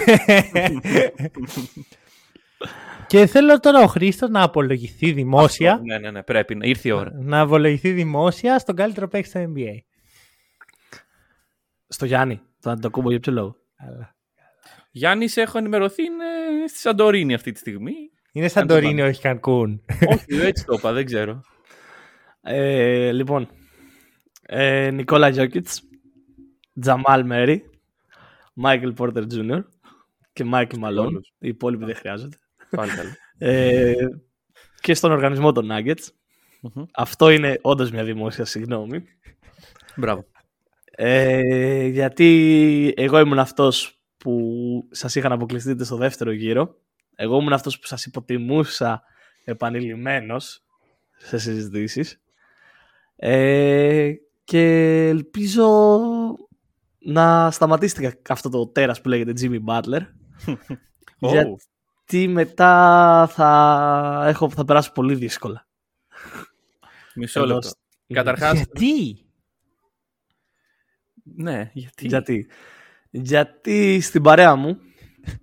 και θέλω τώρα ο Χρήστος να απολογηθεί δημόσια. Ναι, ναι, ναι, πρέπει να. Ήρθε η ώρα. να απολογηθεί δημόσια στον καλύτερο παίκτη στο NBA. Στο Γιάννη Αντετοκούνμπο για ποιο λόγο. Αλλά... Γιάννης, έχω ενημερωθεί, είναι στη Σαντορίνη αυτή τη στιγμή. Είναι σαν το Τορίνο, όχι Κανκούν. Όχι, έτσι το είπα, δεν ξέρω. Ε, λοιπόν, ε, Νικόλα Γιόκιτς, Τζαμάλ Μάρεϊ, Μάικλ Πόρτερ Τζούνιορ και Μάικλ Μαλόουν. όλους. Οι υπόλοιποι δεν χρειάζονται. Πάλι καλά. Ε, και στον οργανισμό των Nuggets. Μμμ. Αυτό είναι όντως μια δημόσια συγγνώμη. Μπράβο. Ε, γιατί εγώ ήμουν αυτός που σας είχαν αποκλειστείτε στο δεύτερο γύρο. Εγώ ήμουν αυτός που σας υποτιμούσα επανειλημμένος σε συζητήσεις. Ε, και ελπίζω να σταματήσετε αυτό το τέρας που λέγεται Jimmy Butler. Ω, γιατί μετά θα, έχω, θα περάσω πολύ δύσκολα. Μισό Εδώ λεπτό. σ- Καταρχάς, Γιατί; Ναι, γιατί; Γιατί; Γιατί στην παρέα μου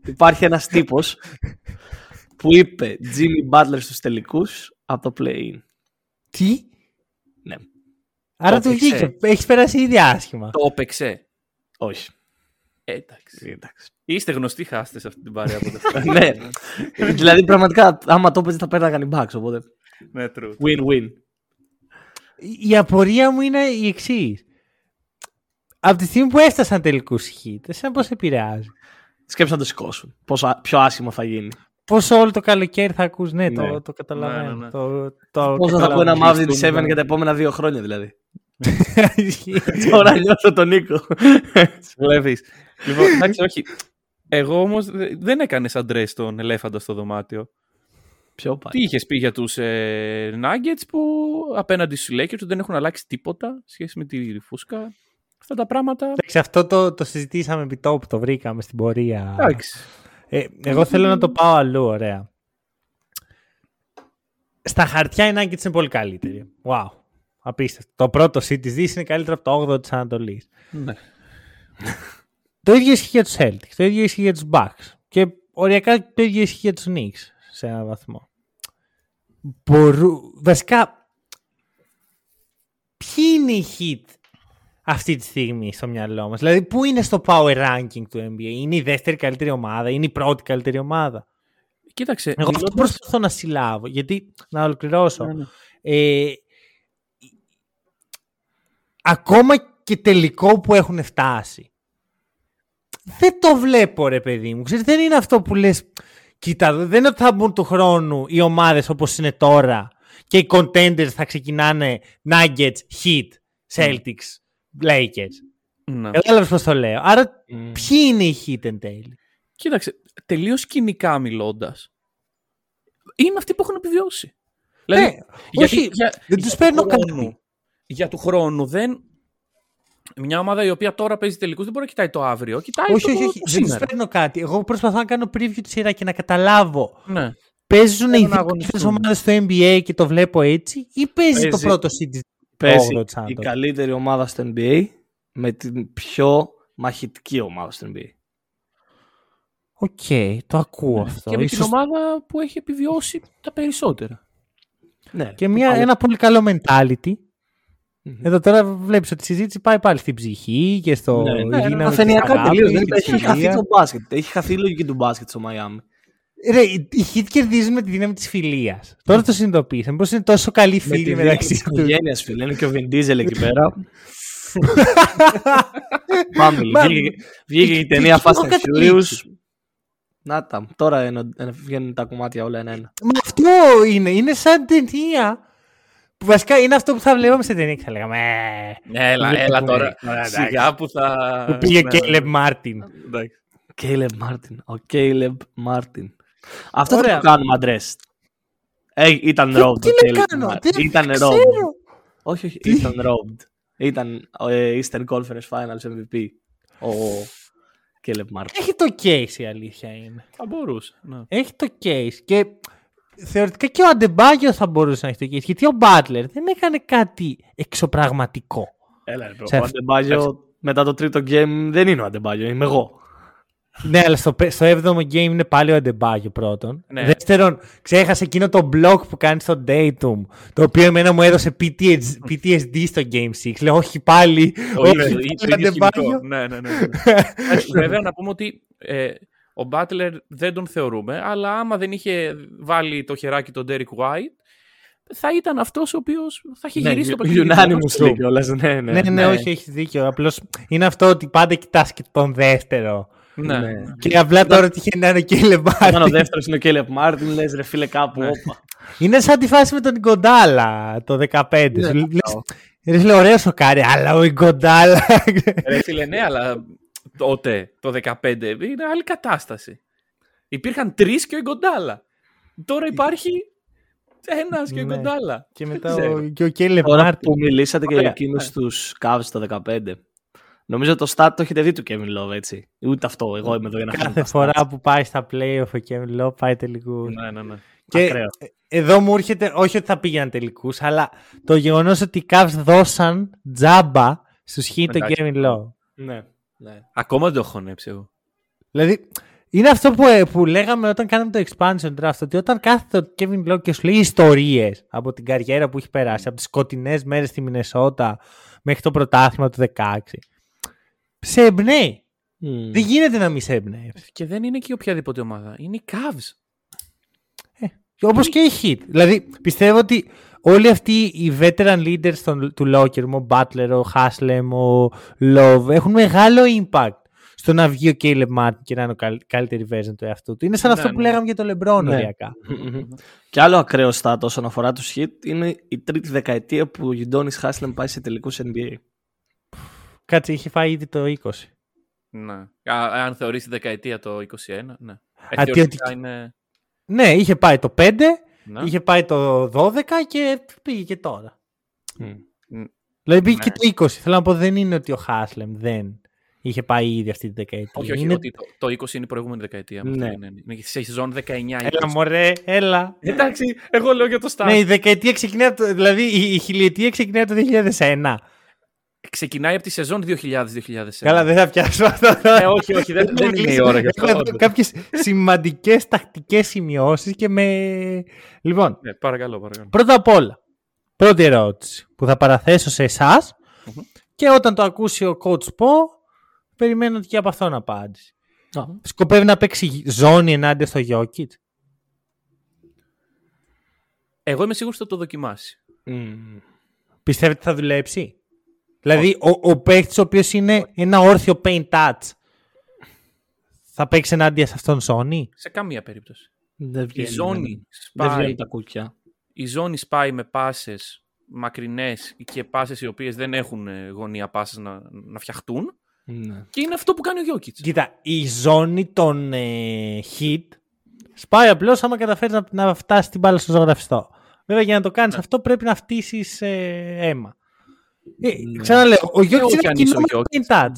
υπάρχει ένας τύπος που είπε Jimmy Butler στους τελικούς από το play-in. Τι; Ναι. Άρα Το του βγήκε. έπαιξε. Έχεις περάσει ήδη άσχημα. Το έπαιξε. Όχι. Ε, εντάξει. Εντάξει. Είστε γνωστοί χάστες σε αυτή την παρέα από τα ναι. δηλαδή πραγματικά άμα το έπαιζε θα πέρναγαν οι Bucks οπότε Ναι, true. win-win. Η απορία μου είναι η εξής. Από τη στιγμή που έφτασαν τελικούς hit, εσένα πώς επηρεάζει. Σκέψου να το σηκώσουν. Πόσο, πιο άσχημο θα γίνει. Πόσο όλο το καλοκαίρι θα ακούς, ναι, Ναι. το, το καταλαβαίνω. Ναι, ναι, ναι. Το, το Πόσο θα ακούω ένα καταλαβαίνω. Maverick 7 για τα επόμενα δύο χρόνια δηλαδή. Ισχύει. Τώρα νιώθω τον Νίκο. Βλέπεις. λοιπόν, εντάξει, όχι. Εγώ όμως δεν έκανες αντρές τον ελέφαντα στο δωμάτιο. Ποιο Τι πάει. είχες πει για τους ε, Nuggets που απέναντι στους Lakers δεν έχουν αλλάξει τίποτα σχέση με τη φούσκα; Αυτά τα πράγματα. Εντάξει, αυτό το, το συζητήσαμε επί τόπου, το βρήκαμε στην πορεία. Εντάξει. Ε, εγώ θέλω να το πάω αλλού, ωραία. Στα χαρτιά η Nuggets είναι πολύ καλύτερη. Wow. Απίστευτο. Το πρώτο seed της Δύσης είναι καλύτερο από το 8 της Ανατολής. Ναι. Το ίδιο ισχύει για τους Celtics. Το ίδιο ισχύει για τους Bucks. Και οριακά το ίδιο ισχύει για τους Knicks σε έναν βαθμό. Μπορού... Βασικά, ποιοι είναι οι hit αυτή τη στιγμή στο μυαλό μας. Δηλαδή, πού είναι στο power ranking του NBA. Είναι η δεύτερη καλύτερη ομάδα, είναι η πρώτη καλύτερη ομάδα. Κοίταξε. Εγώ αυτό μιλώντας- προσπαθώ να συλλάβω. Γιατί, να ολοκληρώσω. Ναι, ναι. Ε, ακόμα και τελικό που έχουν φτάσει. Δεν το βλέπω ρε παιδί μου. Ξέρεις, δεν είναι αυτό που λες κοίτα δεν είναι ότι θα μπουν του χρόνου οι ομάδες όπως είναι τώρα και οι contenders θα ξεκινάνε Nuggets, Heat, Celtics, Lakers. Ναι. Κατάλαβες πώς το λέω. Άρα Μμ. ποιοι είναι οι Heat εν τέλει. Κοίταξε, τελείως κοινικά μιλώντας, είναι αυτοί που έχουν επιβιώσει. Δηλαδή, Ναι, όχι, δεν τους του παίρνω χρόνου, κάτι. Για του χρόνου δεν. Μια ομάδα η οποία τώρα παίζει τελικούς δεν μπορεί να κοιτάει το αύριο. Κοιτάει όχι, το, όχι, όχι, το δεν τους σήμερα. παίρνω κάτι. Εγώ προσπαθώ να κάνω preview τη σειρά και να καταλάβω Ναι. Παίζουν οι Θέλουν να δύο αγωνιστούν. ομάδες στο NBA και το βλέπω έτσι, ή παίζει, το Παίζει. πρώτο seed της Παίζει όγδοης η Άντων; καλύτερη ομάδα στο NBA με την πιο μαχητική ομάδα στο NBA. Οκ, το ακούω αυτό. Και με Ίσως- την ομάδα που έχει επιβιώσει τα περισσότερα. Ναι. Και μια, ένα πολύ καλό mentality. Μμμ. Εδώ τώρα βλέπεις ότι η συζήτηση πάει πάλι στην ψυχή και στο Ναι, ναι, δύναμη Αφενιακά της αγάπης τελείως. και δεν- της Έχει χαθεί φιλίας. το μπάσκετ. Έχει χαθεί η λογική του μπάσκετ στο Μαϊάμι. Ρε, οι οι Heat κερδίζουν με τη δύναμη της φιλίας. Τώρα το συνειδητοποίησαμε. Πώς είναι τόσο καλοί φίλοι μεταξύ της τους. οικογένειας, φίλε. Είναι και ο Vin Diesel εκεί πέρα. Family. Μα- Βγήκε- Βγήκε η τι- ταινία τι Fast έχω and καταλήξει. Furious. Να τα. Τώρα ενω- ε, βγαίνουν τα κομμάτια όλα ένα-ένα. Μα αυτό είναι. Είναι σαν ταινία. Που βασικά είναι αυτό που θα βλέπαμε σε ταινία και θα λέγαμε. «Ε, Ναι, έλα, βλέπουμε. έλα τώρα. Ωραία, εντάξει. Σιγά που θα. Που πήγε Ναι, Κέλεμ Μάρτιν. εντάξει. Caleb Martin. Ο Caleb Martin. Αυτό θα Ωραία. το κάνουμε αντρές. Ε, ήταν Τι- robbed τι ο να Caleb κάνω, Martin. δεν Ήταν ξέρω. robbed. Όχι, όχι, ήταν robbed. Ήταν ε, Eastern Conference Finals MVP. Ο Caleb Martin. Έχει το case η αλήθεια είναι. Θα μπορούσε. Ναι. Έχει το case. Και θεωρητικά και ο Αντεμπάγιο θα μπορούσε να έχει το case. Γιατί ο Μπάτλερ δεν έκανε κάτι εξωπραγματικό. Έλα, ρε, Σε ο αυτό. Αντεμπάγιο μετά το τρίτο game δεν είναι ο Αντεμπάγιο, είμαι εγώ. Ναι, αλλά στο, πε- στο 7ο game είναι πάλι ο Αντεμπάγιο πρώτον. Ναι. Δεύτερον, ξέχασε εκείνο το block που κάνει στο Datum, το οποίο εμένα μου έδωσε PTSD, PTSD στο Game 6. Λέω, όχι πάλι, Το όχι ίδιο- πάλι το ίδιο Αντεμπάγιο. σκηνικό. Ναι, ναι, ναι. ναι. Εντάξει, Βέβαια να πούμε ότι ε, ο Μπάτλερ δεν τον θεωρούμε, αλλά άμα δεν είχε βάλει το χεράκι τον Derek White, θα ήταν αυτός ο οποίος θα είχε γυρίσει το παιχνίδι. Unanimously κιόλας, ναι, ναι. Ναι, ναι, ναι, όχι, έχει δίκιο. Απλώς είναι αυτό ότι πάντα κοιτάς και τον δεύτερο. Ναι. Ναι. Και απλά τώρα τυχαίνει να είναι και η Όταν ο Λεμπάρτη. δεύτερος είναι ο Caleb Martin, λες ρε φίλε κάπου, Ναι. όπα. Είναι σαν τη φάση με τον Ιγκοντάλα το 15. Ναι, Σου λες, κατάλαβα. Ρε φίλε, ωραίο σοκάρι, αλλά ο Ιγκοντάλα. Ρε φίλε, ναι, αλλά τότε, το 15, είναι άλλη κατάσταση. Υπήρχαν τρεις και ο Ιγκοντάλα. Τώρα υπάρχει ένας και ο Ναι. Ιγκοντάλα. και Δεν μετά ξέρω. ο, και ο Κέλεπ Τώρα Μάρτιν. που μιλήσατε και για Ωραία. εκείνους τους Cavs το 15, νομίζω το stat το έχετε δει του Kevin Love, έτσι. Ούτε αυτό, εγώ είμαι εδώ για να κάνω Κάθε τα φορά stats. που πάει στα playoff ο Kevin Love πάει τελικούς. Ναι, ναι, ναι. Και Ακραίος. ε, εδώ μου έρχεται, όχι ότι θα πήγαιναν τελικούς, αλλά το γεγονός ότι οι Cavs δώσαν τζάμπα στους Heat τον Εντάξει. Kevin Love. Ναι. ναι. Ακόμα δεν το έχω χωνέψει εγώ. Δηλαδή, είναι αυτό που, που λέγαμε όταν κάναμε το expansion draft, ότι όταν κάθεται ο Kevin Love και σου λέει ιστορίες από την καριέρα που έχει περάσει, από τις σκοτεινές μέρες στη Μινεσότα μέχρι το πρωτάθλημα του 16, σε εμπνέει. Μμ. Δεν γίνεται να μην σε εμπνέει. Και δεν είναι και οποιαδήποτε ομάδα. Είναι οι Cavs. Όπως και οι Heat. Δηλαδή, πιστεύω ότι όλοι αυτοί οι veteran leaders των, του Locker, ο Butler, ο Haslem, ο Love, έχουν μεγάλο impact στο να βγει ο Caleb Martin και να είναι ο καλ- καλύτερη version του εαυτού του. Είναι σαν Ναι, αυτό που ναι. λέγαμε για το LeBron Ναι. οριακά. Μμμ. Και άλλο ακραίο στάτο όσον αφορά τους Heat είναι η τρίτη δεκαετία που ο Γιντόνι Χάσλεμ πάει σε τελικούς NBA. Κάτσε, είχε φάει ήδη το 20. Ναι. Α, αν θεωρείς τη δεκαετία το 21, ναι. Ε, Α, θεωρητικά τι- είναι... Ναι, είχε πάει το 5, Ναι. είχε πάει το 12 και πήγε και τώρα. Μμ. Δηλαδή πήγε Ναι. και το 20. Θέλω να πω δεν είναι ότι ο Χάσλεμ δεν είχε πάει ήδη αυτή τη δεκαετία. Όχι, όχι, είναι... ότι το, το 20 είναι η προηγούμενη δεκαετία. με Ναι. αυτή την έννοια. Είναι σε σεζόν 19. Έλα 20. μωρέ, έλα. Εντάξει, εγώ λέω για το start. Ναι, η δεκαετία ξεκινάει από το, δηλαδή η, η χιλιετία ξεκινάει από το 2001. Ξεκινάει από τη σεζόν 2000-2001. Καλά, δεν θα πιάσω αυτό. Ε, όχι, όχι, δεν, δεν είναι η ώρα για αυτό. Έχω εδώ κάποιες σημαντικές τακτικές σημειώσεις και με... Λοιπόν, Ναι, παρακαλώ, παρακαλώ. πρώτα απ' όλα, πρώτη ερώτηση που θα παραθέσω σε εσάς Μμμ. και όταν το ακούσει ο coach πω, περιμένω και από αυτόν απάντηση. Α. Σκοπεύει να παίξει ζώνη ενάντια στο Jokic; Εγώ είμαι σίγουρος ότι θα το δοκιμάσει. Μμ. Πιστεύετε ότι θα δουλέψει; Δηλαδή, ο, ο παίκτης ο οποίος είναι ένα όρθιο paint touch θα παίξει ενάντια σε αυτόν ζώνη. Σε καμία περίπτωση. Δεν Η βγαίνει. ζώνη, Δεν σπάει, βγαίνουν τα κούκια. η ζώνη σπάει με πάσες μακρινές και πάσες οι οποίες δεν έχουν ε, γωνία πάσες να, να φτιαχτούν Ναι. και είναι αυτό που κάνει ο Γιώκητς. Κοίτα, η ζώνη των ε, hit σπάει απλώς άμα καταφέρει να, να φτάσει την μπάλα στο ζωγραφιστό. Βέβαια, για να το κάνεις Ναι. αυτό πρέπει να φτύσεις αίμα. Ε, Ναι. Ξαναλέω, ο όχι Γιώκητ είναι αν είσαι ο κοινός Jokic. paint touch.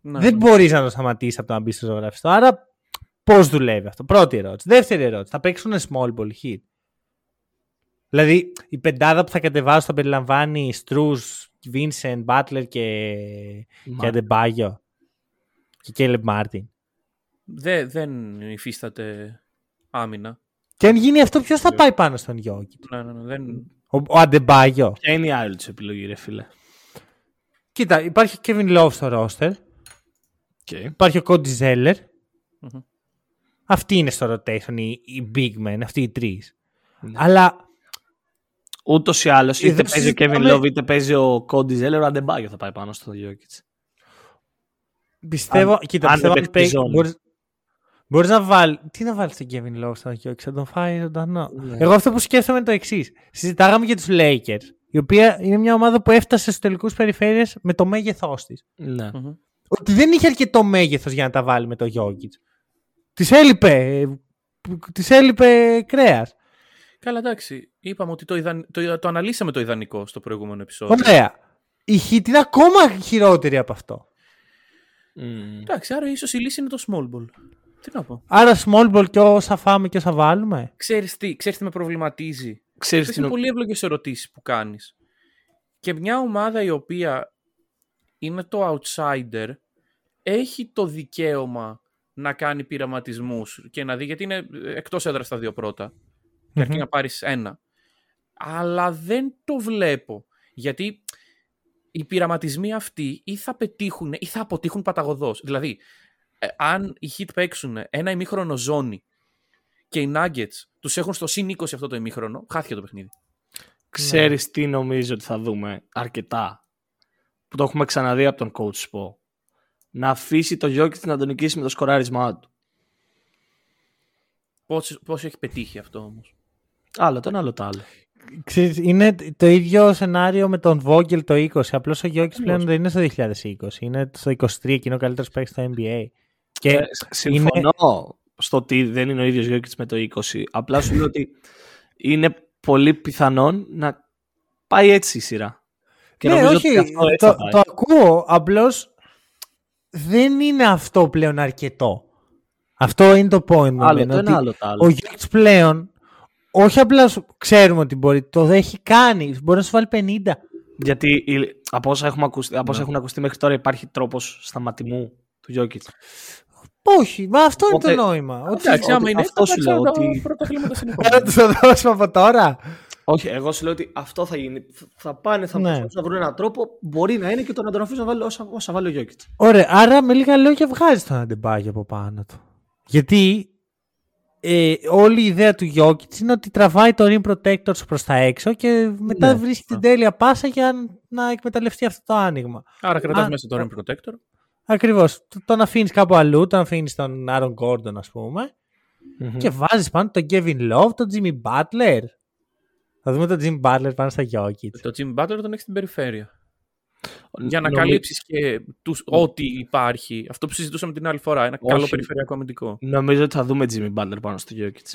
Ναι, Δεν ναι. μπορείς να το σταματήσεις από το να μπεις στο ζωγραφιστό. Άρα, πώς δουλεύει αυτό; Πρώτη ερώτηση. Δεύτερη ερώτηση. Θα παίξουν small ball hit. Δηλαδή, η πεντάδα που θα κατεβάσω θα περιλαμβάνει Στρού, Vincent, Butler και, και Adebayo και Caleb Martin. Δεν, δεν υφίσταται άμυνα. Και αν γίνει αυτό, ποιος θα πάει πάνω στον Jokic; Ναι, ναι, ναι, δεν... Ο, ο Adebayo. Ποια είναι η άλλη τους επιλογή, ρε φίλε; Κοίτα, υπάρχει ο Kevin Love στο roster. Okay. Υπάρχει ο Cody Zeller. Μμμ. Αυτοί είναι στο rotation, οι, οι big men, αυτοί οι τρεις. Ναι. Αλλά Ούτως ή άλλως, είτε Εδώ παίζει ο Kevin συζητάμε- Love είτε παίζει ο Cody Zeller, ο Αντεμπάγιο θα πάει πάνω στο Jokic. Πιστεύω, Αν- κοίτα, αν πιστεύω δεν ότι παίξει παί- ζώνη. μπορείς, μπορείς να βάλει. Τι να βάλεις τον Kevin Love στον Jokic, θα τον φάει ζωντανό. Ναι. Εγώ αυτό που σκέφτομαι είναι το εξής. Συζητάγαμε για τους Lakers, η οποία είναι μια ομάδα που έφτασε στους τελικούς περιφέρειες με το μέγεθός της. Ναι. Μμμ. Ότι δεν είχε αρκετό μέγεθος για να τα βάλει με το Jokic. Της έλειπε. Της έλειπε κρέας. Καλά, εντάξει. Είπαμε ότι το, ιδαν... το, το αναλύσαμε το ιδανικό στο προηγούμενο επεισόδιο. Ωραία. Η Heat είναι ακόμα χειρότερη από αυτό. Μμ. Εντάξει, άρα ίσως η λύση είναι το small ball. Τι να πω. Άρα small ball και όσα φάμε και όσα βάλουμε. Ξέρεις τι, ξέρεις τι με προβληματίζει; Ξέρεις Αυτές τι είναι νο- πολύ εύλογες ερωτήσεις που κάνεις. Και μια ομάδα η οποία είναι το outsider έχει το δικαίωμα να κάνει πειραματισμούς και να δει, γιατί είναι εκτός έδρας στα δύο πρώτα και αρκεί Μμμ. να πάρεις ένα. Αλλά δεν το βλέπω. Γιατί οι πειραματισμοί αυτοί ή θα πετύχουν ή θα αποτύχουν παταγωδός. Δηλαδή, ε, αν οι Heat παίξουν ένα ημίχρονο ζώνη και οι Nuggets τους έχουν στο συν 20 αυτό το ημίχρονο, χάθηκε το παιχνίδι. Ξέρεις τι νομίζω ότι θα δούμε αρκετά. Που το έχουμε ξαναδεί από τον coach Spo. Να αφήσει το Jokic να τον νικήσει με το σκοράρισμά του. Πώς, πώς έχει πετύχει αυτό όμως; Άλλο το ένα, άλλο το άλλο. Ξέρεις, είναι το ίδιο σενάριο με τον Vogel το 20. Απλώς ο Γιώκης πλέον δεν είναι στο 2020. Είναι στο 23 και είναι ο καλύτερος παίκτης στο NBA. Και Ε, συμφωνώ στο ότι δεν είναι ο ίδιος Jokic με το 20. Απλά σου λέω ότι είναι πολύ πιθανόν να πάει έτσι η σειρά. Και ναι, νομίζω όχι, ότι αυτό έτσι το, θα πάει. το ακούω. Απλώς δεν είναι αυτό πλέον αρκετό. Αυτό είναι το point μου. Άλλο εμένα, το ότι ένα, άλλο το άλλο. Ο Γιώκης πλέον, όχι απλά σου- ξέρουμε ότι μπορεί, το έχει κάνει. Μπορεί να σου βάλει 50. Γιατί η- από όσα, έχουμε ακουστεί, από όσα έχουν ακουστεί μέχρι τώρα υπάρχει τρόπος σταματημού του Jokic. Όχι, μα αυτό Οπότε- είναι το νόημα. Ότι Εντάξει, άμα ότι είναι αυτό έτσι, σου θα λέω, παίξω ότι- τα πρωταθλήματα συνεχώς. θα του το δώσουμε από τώρα. Όχι, εγώ σου λέω ότι αυτό θα γίνει. Θα πάνε, θα Ναι. προσπαθήσουν να βρουν έναν τρόπο. Μπορεί να είναι και το να τον αφήσουν να βάλει όσα, όσα βάλει ο Jokic. Ωραία, άρα με λίγα λόγια βγάζεις τον Αντεμπάγιο από πάνω του. Γιατί ε, όλη η ιδέα του Jokic είναι ότι τραβάει το rim protector σου προς τα έξω και μετά Ναι. βρίσκει την τέλεια πάσα για να εκμεταλλευτεί αυτό το άνοιγμα. Άρα κρατάς Α, μέσα το rim protector. Ακριβώς. Το- Τον αφήνεις κάπου αλλού, τον αφήνεις στον Άρον Gordon ας πούμε και βάζεις πάνω τον Kevin Love, τον Jimmy Butler. Θα δούμε τον Jimmy Butler πάνω στα Jokic. Το Jimmy Butler τον έχεις στην περιφέρεια. Για να Νομι- καλύψεις και τους, ό,τι υπάρχει. Αυτό που συζητούσαμε την άλλη φορά. Ένα Όχι. καλό περιφερειακό αμυντικό. Νομίζω ότι θα δούμε Jimmy Butler πάνω στο Jokic.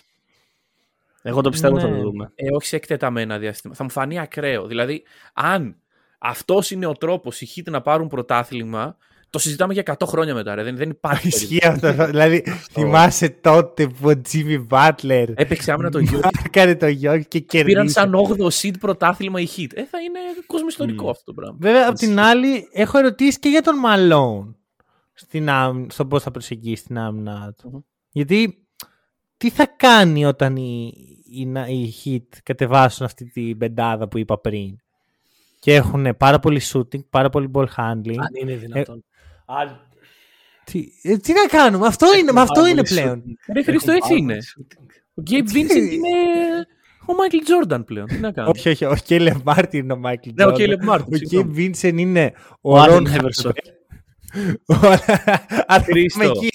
Εγώ το πιστεύω ότι θα Ναι. το δούμε. Ε, όχι σε εκτεταμένα διάστημα. Θα μου φανεί ακραίο. Δηλαδή, αν αυτός είναι ο τρόπος οι Heat να πάρουν πρωτάθλημα, το συζητάμε για 100 χρόνια μετά. Ρε. Δεν, δεν υπάρχει. περίπτωση. Ισχύει αυτό. δηλαδή θυμάσαι τότε που ο Jimmy Butler Έπαιξε άμυνα το Jokic. Μάρκαρε το Jokic και κερδίσε. Πήραν σαν 8ο seed πρωτάθλημα οι Heat. Ε, θα είναι κόσμο ιστορικό αυτό το πράγμα. Βέβαια, απ' την άλλη, έχω ερωτήσει και για τον Malone στην άμυ- στο πώς θα προσεγγίσει την άμυνα του. Μμμ. Γιατί τι θα κάνει όταν οι, οι, να- οι Heat κατεβάσουν αυτή την πεντάδα που είπα πριν και έχουν πάρα πολύ shooting, πάρα πολύ ball handling; Αν είναι δυνατόν. Αν... Τι, ε, τι να κάνουμε, αυτό είναι, με αυτό είναι πλέον. Ρε Χρήστο, έτσι είναι. Ο Gabe Vincent είναι ο Michael Jordan πλέον. Τι να κάνω. όχι, όχι, ο Caleb Martin είναι ο Michael Ναι, ο Jordan. Caleb Martin, Ο συγγνώμη. Gabe Vincent είναι ο, Ο Ron Allen Iverson. Αν Χρήστο. είμαι εκεί.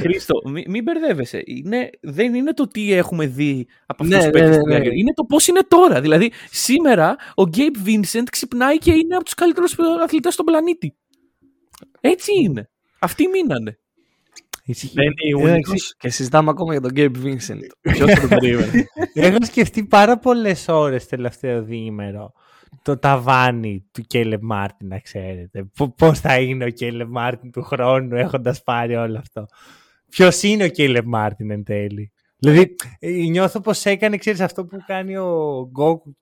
Χρήστο, μην, μην μπερδεύεσαι. Είναι, δεν είναι το τι έχουμε δει από Ναι, αυτού τους ναι, παίκτες. ναι, ναι. Είναι το πώς είναι τώρα. Δηλαδή, σήμερα ο Gabe Vincent ξυπνάει και είναι από τους καλύτερους αθλητές στον πλανήτη. Έτσι είναι. Αυτοί μείνανε. Ισχύει. Δεν είναι Εντάξει, unique και συζητάμε ακόμα για τον Gabe Vincent. Ποιος θα το περίμενε. Έχω σκεφτεί πάρα πολλές ώρες τελευταίο διήμερο το ταβάνι του Κέιλεμπ Μάρτιν, να ξέρετε. Πώς θα είναι ο Κέιλεμπ Μάρτιν του χρόνου έχοντας πάρει όλο αυτό. Ποιος είναι ο Κέιλεμπ Μάρτιν εν τέλει. Δηλαδή, ε, νιώθω πως έκανε, ξέρεις, αυτό που κάνει ο Γκόκου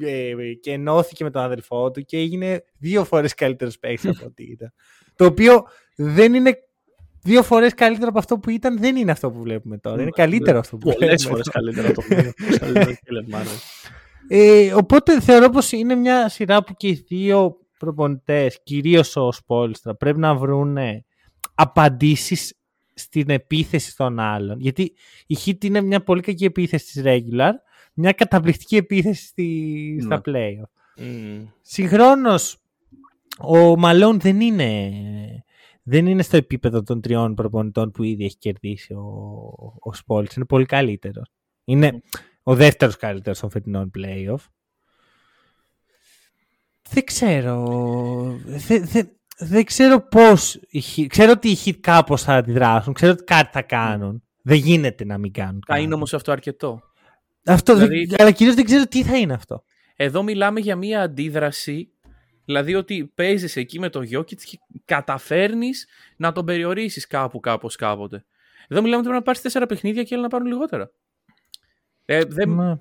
ε, και ενώθηκε με τον αδελφό του και έγινε δύο φορές καλύτερος παίκτης από ό,τι ήταν. Το οποίο δεν είναι δύο φορές καλύτερο από αυτό που ήταν, δεν είναι αυτό που βλέπουμε τώρα. Είναι καλύτερο αυτό που Πολλές βλέπουμε φορές τώρα. καλύτερα από το πρώτο. Καλύτερο ο Caleb Martin. Ε, οπότε θεωρώ πως είναι μια σειρά που και οι δύο προπονητές, κυρίως ο Σπόλστρα, πρέπει να βρουν απαντήσεις στην επίθεση των άλλων. Γιατί η Heat είναι μια πολύ κακή επίθεση της regular, μια καταπληκτική επίθεση στη, στα playoff. Μμμ. Συγχρόνως, ο Μαλόν δεν είναι, δεν είναι στο επίπεδο των τριών προπονητών που ήδη έχει κερδίσει ο, ο Σπόλτς. Είναι πολύ καλύτερος. Είναι ο δεύτερος καλύτερος των φετινών playoff. Δεν ξέρω. Δεν, δεν, δεν ξέρω πώς. οι Heat- ξέρω ότι οι Heat κάπως θα αντιδράσουν. Ξέρω ότι κάτι θα κάνουν. Δεν γίνεται να μην κάνουν. Θα κάτι. είναι όμως αυτό αρκετό. Αυτό, δεν- δηλαδή- αλλά κυρίως δεν ξέρω τι θα είναι αυτό. Εδώ μιλάμε για μια αντίδραση, δηλαδή ότι παίζεις εκεί με τον Jokic και καταφέρνεις να τον περιορίσεις κάπου κάπως κάποτε. Εδώ μιλάμε ότι πρέπει να πάρεις τέσσερα παιχνίδια και άλλοι να πάρουν λιγότερα. Ε, δεν... Ναι.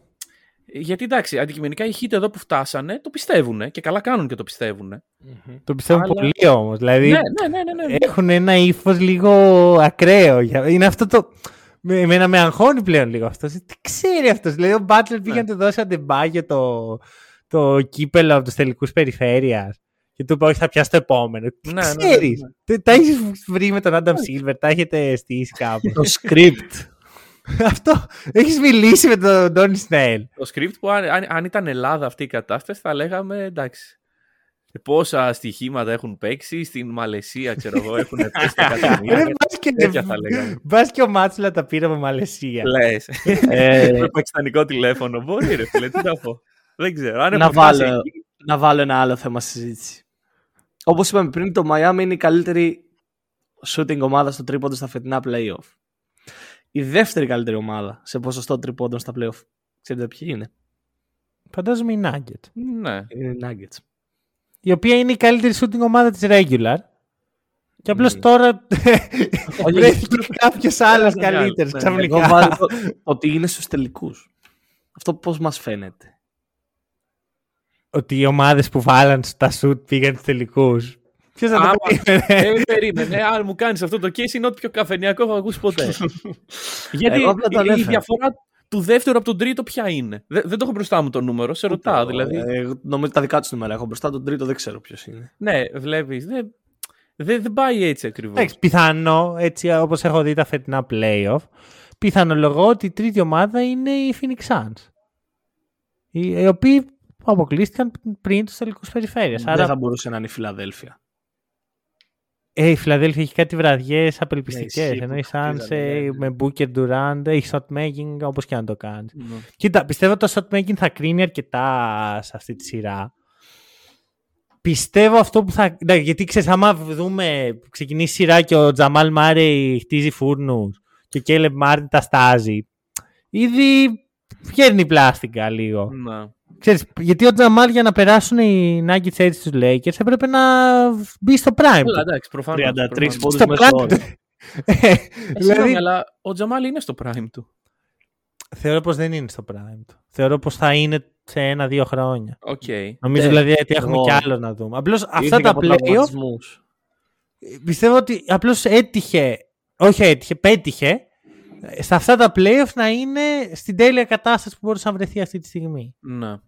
Γιατί εντάξει, αντικειμενικά οι hit εδώ που φτάσανε το πιστεύουν και καλά κάνουν και το πιστεύουν. Το πιστεύω Αλλά- πολύ όμως. Δηλαδή, Ναι, ναι, ναι, ναι, ναι. έχουν ένα ύφος λίγο ακραίο. Για- Είναι αυτό το. Με, εμένα με αγχώνει πλέον λίγο αυτός. Τι ξέρει αυτός. Δηλαδή, ο Μπάτλερ πήγε Ναι. να του δώσει αντεμπάγιο το, το κύπελο από τους τελικούς περιφέρειας. Και του είπε: Όχι, θα πιάσει το επόμενο. Τι Ναι, ναι, ναι, ξέρεις; ναι. Τα έχεις βρει με τον Άνταμ Σίλβερ, τα έχετε στήσει κάπου. Το script. αυτό. Έχεις μιλήσει με τον Ντόνι Σνέλ. Το script που αν, αν, αν ήταν Ελλάδα αυτή η κατάσταση θα λέγαμε εντάξει. Πόσα στοιχήματα έχουν παίξει στην Μαλαισία, ξέρω εγώ, έχουν παίξει τα εκατομμύρια. Τέτοια θα λέγαμε. Μπα και ο Μάτσουλα τα πήρε από Μαλαισία. Λες. Ε, Με πακιστανικό τηλέφωνο. Μπορεί ρε φίλε, τι να πω. Δεν ξέρω. Αν να, έχω φτάσει βάλω, εκεί, να βάλω ένα άλλο θέμα στη συζήτηση. Όπως είπαμε πριν, το Miami είναι η καλύτερη shooting ομάδα στο τρίποντο στα φετινά playoff. Η δεύτερη καλύτερη ομάδα σε ποσοστό τρίποντων στα playoff. Ξέρετε ποιοι είναι; Φαντάζομαι η Nugget. Ναι. Είναι οι Nuggets. η οποία είναι η καλύτερη shooting ομάδα της regular. Και απλώς Μμμ. τώρα Όχι, βρέθηκε κάποιος άλλος Ένα άλλος, καλύτερος ναι. ξαφνικά. Εγώ βάζω το- ότι είναι στους τελικούς. Αυτό πώς μας φαίνεται; Ότι οι ομάδες που βάλαν στα σουτ πήγαν στους τελικούς. Ποιος θα το Άμα- περίμενε; Ε, περίμενε. Αν μου κάνεις αυτό το case, είναι ό,τι πιο καφενιακό έχω ακούσει ποτέ. Γιατί Εγώ απλά το η, η ανέφερα. διαφορά του δεύτερου από τον τρίτο ποια είναι; Δεν, δεν το έχω μπροστά μου το νούμερο, σε ρωτάω δηλαδή. Ε, εγώ νομίζω τα δικά τους νούμερα έχω μπροστά. Τον τρίτο δεν ξέρω ποιος είναι. Ναι, βλέπεις. Δεν, δεν, δεν πάει έτσι ακριβώς. Εντάξει, πιθανό, έτσι όπως έχω δει τα φετινά playoff, πιθανολογώ ότι η τρίτη ομάδα είναι οι Phoenix Suns. Οι, οι οποίοι αποκλείστηκαν πριν τους τελικούς περιφέρειες. Δεν Άρα θα μπορούσε να είναι η Φιλαδέλφια. ε, η Φιλαδέλφια έχει κάτι βραδιές απελπιστικές. Ναι, ισχύει ενώ που οι Suns χτίζανε, ε, ναι, ναι. με Booker Durant έχει shot making όπως και να το κάνεις. Ναι. Κοίτα, πιστεύω το shot making θα κρίνει αρκετά σε αυτή τη σειρά. Πιστεύω αυτό που θα. Ναι, γιατί ξέρεις, άμα δούμε, ξεκινήσει η σειρά και ο Τζαμάλ Μάρεϊ χτίζει φούρνους και ο Κέιλεμπ Μάρτιν τα στάζει. Ήδη βγαίνει πλάστικα λίγο. Να. Ξέρεις, γιατί ο Τζαμάλ για να περάσουν οι Nuggets έτσι στους Lakers έπρεπε να μπει στο prime. Καλά, του. εντάξει, προφανώς. 33 πόντους Στο μέσο prime όρο. του. Ε, δηλαδή, αλλά ο Τζαμάλ είναι στο prime του. θεωρώ πως δεν είναι στο prime του. Θεωρώ πως θα είναι σε ένα-δύο χρόνια. Οκ. Νομίζω Ναι, δηλαδή ότι έχουμε εγώ- κι άλλο να δούμε. Απλώς αυτά Ήρθε και τα από playoff τραυματισμούς. πιστεύω ότι απλώς έτυχε. Όχι έτυχε, πέτυχε. Ε, Σε αυτά τα playoff να είναι στην τέλεια κατάσταση που μπορούσε να βρεθεί αυτή τη στιγμή. Να.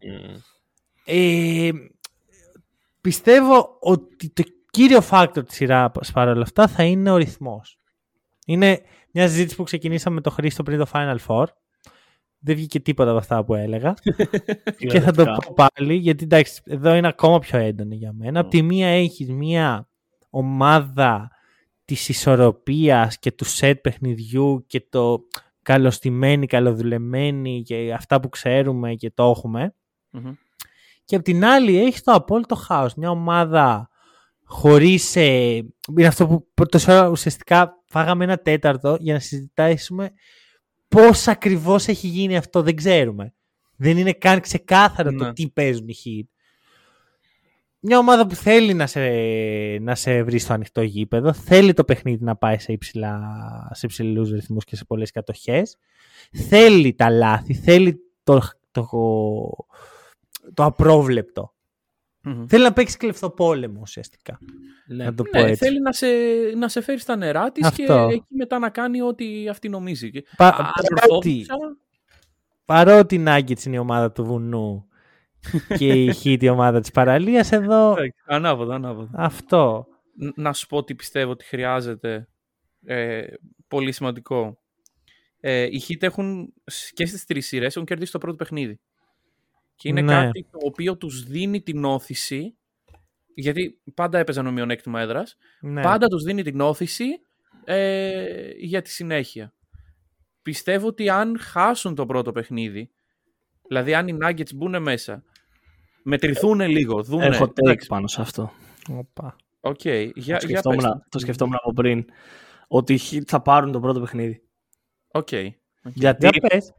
Ε, πιστεύω ότι το κύριο factor της σειράς παρόλα αυτά θα είναι ο ρυθμός. Είναι μια συζήτηση που ξεκινήσαμε με τον Χρήστο πριν το Final Four. Δεν βγήκε τίποτα από αυτά που έλεγα. και θα το πω πάλι, γιατί εντάξει, εδώ είναι ακόμα πιο έντονο για μένα. Απ' τη μία έχεις μία ομάδα της ισορροπίας και του σετ παιχνιδιού και το καλοστημένη, καλοδουλεμένη και αυτά που ξέρουμε και το έχουμε. Μμμ. Και απ' την άλλη έχει το απόλυτο χάος. Μια ομάδα χωρίς... Ε, είναι αυτό που τόση ώρα ουσιαστικά φάγαμε ένα τέταρτο για να συζητήσουμε πώς ακριβώς έχει γίνει αυτό. Δεν ξέρουμε. Δεν είναι καν ξεκάθαρο Ναι. το τι παίζουν οι Heat. Μια ομάδα που θέλει να σε, να σε βρει στο ανοιχτό γήπεδο, θέλει το παιχνίδι να πάει σε, υψηλά, σε υψηλούς ρυθμούς και σε πολλές κατοχές, θέλει τα λάθη, θέλει το, το, το απρόβλεπτο. Μμμ. Θέλει να παίξει κλεφτοπόλεμο ουσιαστικά. Ναι. Να το πω Ναι, έτσι. θέλει να σε, να σε φέρει στα νερά της και Αυτό. εκεί μετά να κάνει ό,τι αυτή νομίζει. Και- Πα- Αν παρότι, ορθόδοξα, παρότι η Nuggets είναι η ομάδα του βουνού και η Heat η ομάδα της παραλίας, εδώ εντάξει, Ανάποδα, ανάποδα. αυτό. Ν- Να σου πω ότι πιστεύω ότι χρειάζεται ε, πολύ σημαντικό. Ε, οι Heat έχουν σ- και στις τρεις σειρές έχουν κερδίσει το πρώτο παιχνίδι. Και είναι Ναι. κάτι το οποίο τους δίνει την όθηση γιατί πάντα έπαιζαν με μειονέκτημα έδρας Ναι. πάντα τους δίνει την ώθηση ε, για τη συνέχεια. Πιστεύω ότι αν χάσουν το πρώτο παιχνίδι, δηλαδή αν οι Nuggets μπουν μέσα, μετρηθούν λίγο, δούνε... Έχω take εντάξει, πάνω σε αυτό. Οπα. Οκ, για, το, για σκεφτόμουν, πες το. το σκεφτόμουν από πριν. Ότι οι Heat θα πάρουν το πρώτο παιχνίδι. Οκ. Γιατί Για πες.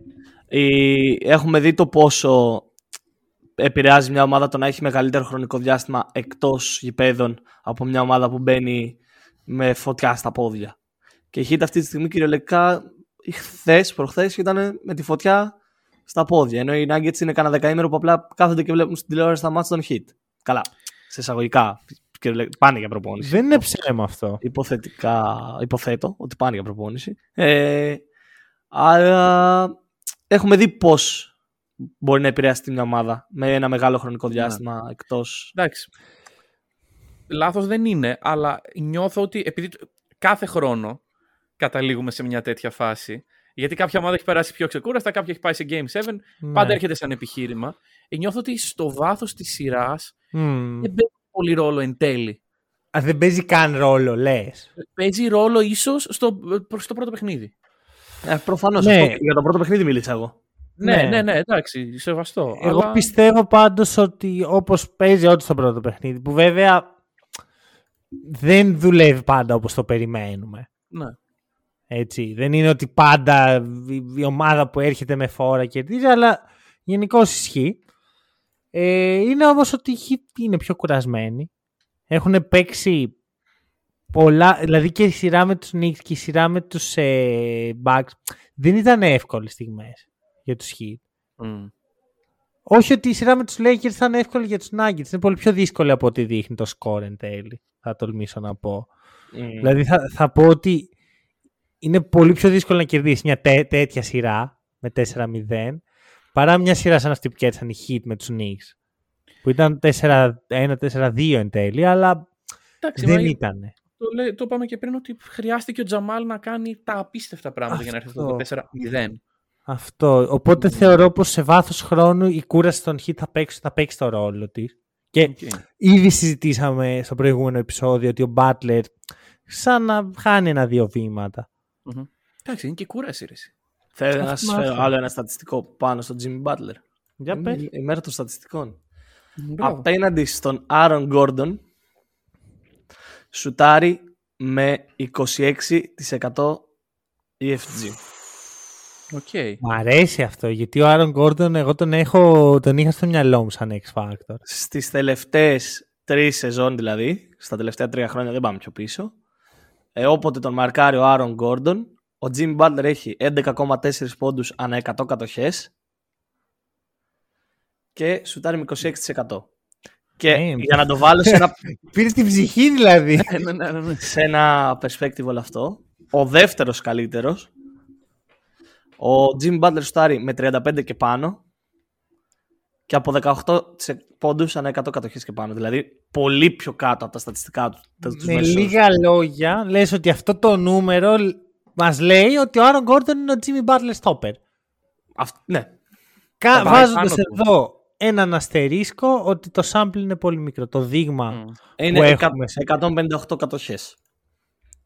η- έχουμε δει το πόσο επηρεάζει μια ομάδα το να έχει μεγαλύτερο χρονικό διάστημα εκτός γηπέδων από μια ομάδα που μπαίνει με φωτιά στα πόδια. Και η Heat αυτή τη στιγμή κυριολεκτικά χθες, προχθές ήταν με τη φωτιά στα πόδια. Ενώ οι Nuggets είναι κανένα δεκαήμερο που απλά κάθονται και βλέπουν στην τηλεόραση τα μάτια των Heat. Καλά. Σε εισαγωγικά. κυριολε- Πάνε για προπόνηση. Δεν είναι ψέμα αυτό. Υποθετικά, υποθέτω ότι πάνε για προπόνηση. Ε, αλλά έχουμε δει πώς μπορεί να επηρεάσει μια ομάδα με ένα μεγάλο χρονικό διάστημα εκτός. Εντάξει. Λάθος δεν είναι, αλλά νιώθω ότι επειδή το- κάθε χρόνο καταλήγουμε σε μια τέτοια φάση, γιατί κάποια ομάδα έχει περάσει πιο ξεκούραστα, κάποια έχει πάει σε Game 7, πάντα Ναι. έρχεται σαν επιχείρημα. Ε, νιώθω ότι στο βάθος της σειράς Μμμ. δεν παίζει πολύ ρόλο εν τέλει. Α, δεν παίζει καν ρόλο, λες. Παίζει ρόλο ίσως στο, προς το πρώτο παιχνίδι. Ε, προφανώς. Ναι. αυτό- για το πρώτο παιχνίδι μίλησα εγώ. Ναι, Ναι. ναι, ναι, εντάξει, σεβαστό. Εγώ αλλά... πιστεύω πάντως ότι όπως παίζει ό,τι στο πρώτο παιχνίδι, που βέβαια δεν δουλεύει πάντα όπως το περιμένουμε. Ναι. Έτσι. Δεν είναι ότι πάντα η, η ομάδα που έρχεται με φόρα κερδίζει, αλλά γενικώ ισχύει. Ε, είναι όμως ότι οι Heat είναι πιο κουρασμένοι. Έχουν παίξει πολλά, δηλαδή και η σειρά με τους Knicks και η σειρά με τους ε, Bucks δεν ήταν εύκολες στιγμές για τους Heat. Μμ. Όχι ότι η σειρά με τους Lakers θα είναι εύκολη για τους Nuggets. Είναι πολύ πιο δύσκολη από ό,τι δείχνει το score εν τέλει. Θα τολμήσω να πω. Δηλαδή θα, θα πω ότι είναι πολύ πιο δύσκολο να κερδίσεις μια τέ, τέτοια σειρά με 4-0 παρά μια σειρά σαν αυτή που κέρδισαν οι Heat με τους Knicks. Που ήταν 4-1-4-2 εν τέλει, αλλά Εντάξει, δεν μα ήταν. Το, λέ- το είπαμε και πριν ότι χρειάστηκε ο Τζαμάλ να κάνει τα απίστευτα πράγματα για να έρθει αυτό το 4-0. Αυτό. Οπότε θεωρώ πως σε βάθος χρόνου η κούραση των Heat θα παίξει, θα παίξει το ρόλο της. Και Οκ. ήδη συζητήσαμε στο προηγούμενο επεισόδιο ότι ο Butler σαν να χάνει ένα-δύο βήματα. Μμμ. Εντάξει, είναι και κούραση. Ρε. εσύ. Θέλω να Αυτό σας φέρω αυτό. άλλο ένα στατιστικό πάνω στον Jimmy Butler. Για Είναι πες. η μέρα των στατιστικών. Μπράβο. Απέναντι στον Άρον Γκόρντον σουτάρει με 26% EFG. Οκ. Μου αρέσει αυτό γιατί ο Άρον Γκόρντον εγώ τον, έχω, τον είχα στο μυαλό μου σαν X Factor. Στις τελευταίες τρεις σεζόν δηλαδή, στα τελευταία τρία χρόνια δεν πάμε πιο πίσω, ε, όποτε τον μαρκάρει ο Άρον Γκόρντον, ο Jimmy Butler έχει 11,4 πόντους ανά 100 κατοχές και σουτάρει με 26%. Και Ε, για να το βάλω σε ένα, Πήρε την ψυχή δηλαδή. Ναι, ναι, ναι, ναι. σε ένα perspective όλο αυτό, ο δεύτερος καλύτερος, ο Jimmy Butler σουτάρει με 35 και πάνω και από 18 σε πόντους ανά 100 κατοχές και πάνω. Δηλαδή πολύ πιο κάτω από τα στατιστικά του. τους Με μέσους όρους. λίγα λόγια λες ότι αυτό το νούμερο μας λέει ότι ο Άρον Γκόρντον είναι ο Jimmy Butler stopper. Αυτ- ναι, Κα... Θα πάει Βάζοντας πάνω του. εδώ έναν αστερίσκο ότι το sample είναι πολύ μικρό. Το δείγμα Μμ. είναι που εκα- έχουμε σε- 158 κατοχές.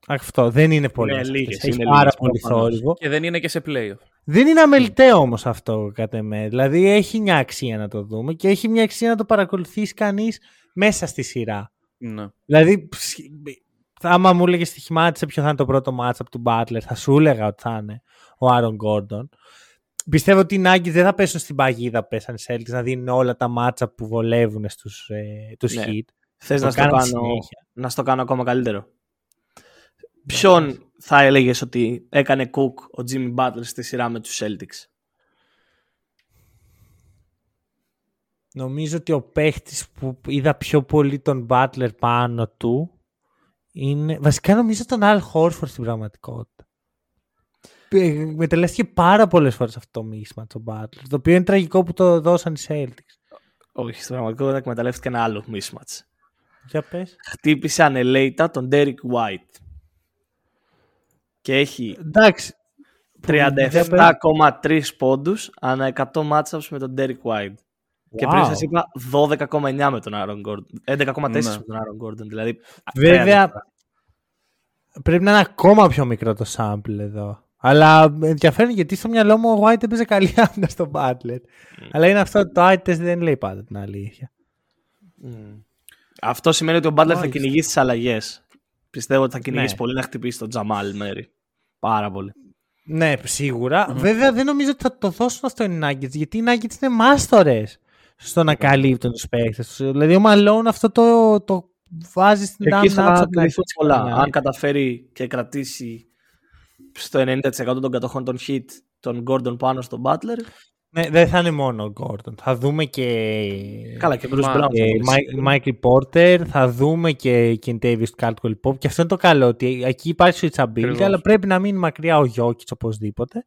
αυτό δεν είναι πολύ. Είναι αυτές. λίγες, Έχει είναι πάρα λίγες πολύ προφανώς. θόρυβο. Και δεν είναι και σε playoff. Δεν είναι αμεληταίο όμως αυτό κατά εμέ. Δηλαδή έχει μια αξία να το δούμε και έχει μια αξία να το παρακολουθήσει κανείς μέσα στη σειρά. Ναι. Δηλαδή, ψ- θα- άμα μου έλεγες στοιχημάτισε ποιο θα είναι το πρώτο match από του Butler, θα σου έλεγα ότι θα είναι ο Άρον Γκόρντον. Πιστεύω ότι οι Nuggets δεν θα πέσουν στην παγίδα που πέσαν οι Celtics να δίνουν όλα τα μάτσα που βολεύουν στους, ε, τους Ναι. Heat. Θες Το να στο, κάνουν κάνω, συνέχεια. να στο κάνω ακόμα καλύτερο; Ποιον θα έλεγες ότι έκανε cook ο Jimmy Butler στη σειρά με τους Celtics; Νομίζω ότι ο παίχτης που είδα πιο πολύ τον Butler πάνω του είναι. Βασικά νομίζω τον Al Horford στην πραγματικότητα. Ε, Μετελέστηκε πάρα πολλές φορές αυτό το mismatch ο Butler. Το οποίο είναι τραγικό που το δώσαν οι Celtics. Όχι, στην πραγματικότητα εκμεταλλεύτηκε ένα άλλο mismatch. Για πες. Χτύπησε ανελέητα τον Derek White. Και έχει Εντάξει. Για πες. 37,3 πόντους ανά 100 matchups με τον Derek White. Και πριν Wow. σας είπα 12,9 με τον Aaron Gordon. 11,4 Ναι. με τον Aaron Gordon. Δηλαδή, Βέβαια, ακραία πρέπει να είναι ακόμα πιο μικρό το sample εδώ. Αλλά με ενδιαφέρον γιατί στο μυαλό μου ο White έπαιζε καλή άμυνα στον Butler. Αλλά είναι αυτό το eye test δεν λέει πάντα την αλήθεια. Αυτό σημαίνει ότι ο Butler θα Μάλιστα. κυνηγήσει τις αλλαγές. Πιστεύω ότι θα κυνηγήσει Ναι. πολύ να χτυπήσει τον Τζαμάλ Μέρι. Πάρα πολύ. Ναι, σίγουρα. Βέβαια δεν νομίζω ότι θα το δώσουν αυτό οι Nuggets, γιατί οι Nuggets είναι μάστορες στο να καλύπτουν τους παίκτες τους. Δηλαδή ο Malone αυτό το, το βάζει στην Εκεί άμυνα θα από την κρυφθούν αρχή. πολλά. Ναι. Αν καταφέρει και κρατήσει στο 90% των κατοχών των hit τον Gordon πάνω στον Butler. Ναι, δεν θα είναι μόνο ο Gordon. Θα δούμε και Καλά, και Bruce Μα- Brown. ε, Μάικλ Πόρτερ, θα δούμε και Kentavious Caldwell Pop. Και αυτό είναι το καλό, ότι εκεί υπάρχει switchability, Ακριβώς. αλλά πρέπει να μείνει μακριά ο Jokic οπωσδήποτε.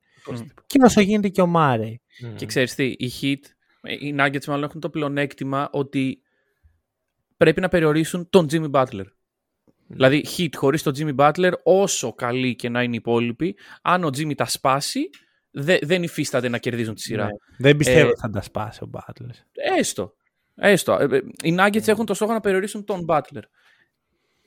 Και όσο γίνεται και ο Μάρεϊ. Και ξέρεις τι, οι Heat, ε, οι Nuggets μάλλον έχουν το πλεονέκτημα ότι πρέπει να περιορίσουν τον Jimmy Butler. Δηλαδή, Heat χωρίς τον Jimmy Butler, όσο καλή και να είναι οι υπόλοιποι, αν ο Jimmy τα σπάσει, δε- δεν υφίσταται να κερδίζουν τη σειρά. Ναι. Δεν πιστεύω Ε, ότι θα τα σπάσει ο Butler. Έστω. Έστω. Ε, ε, Οι Nuggets έχουν το στόχο να περιορίσουν τον Butler.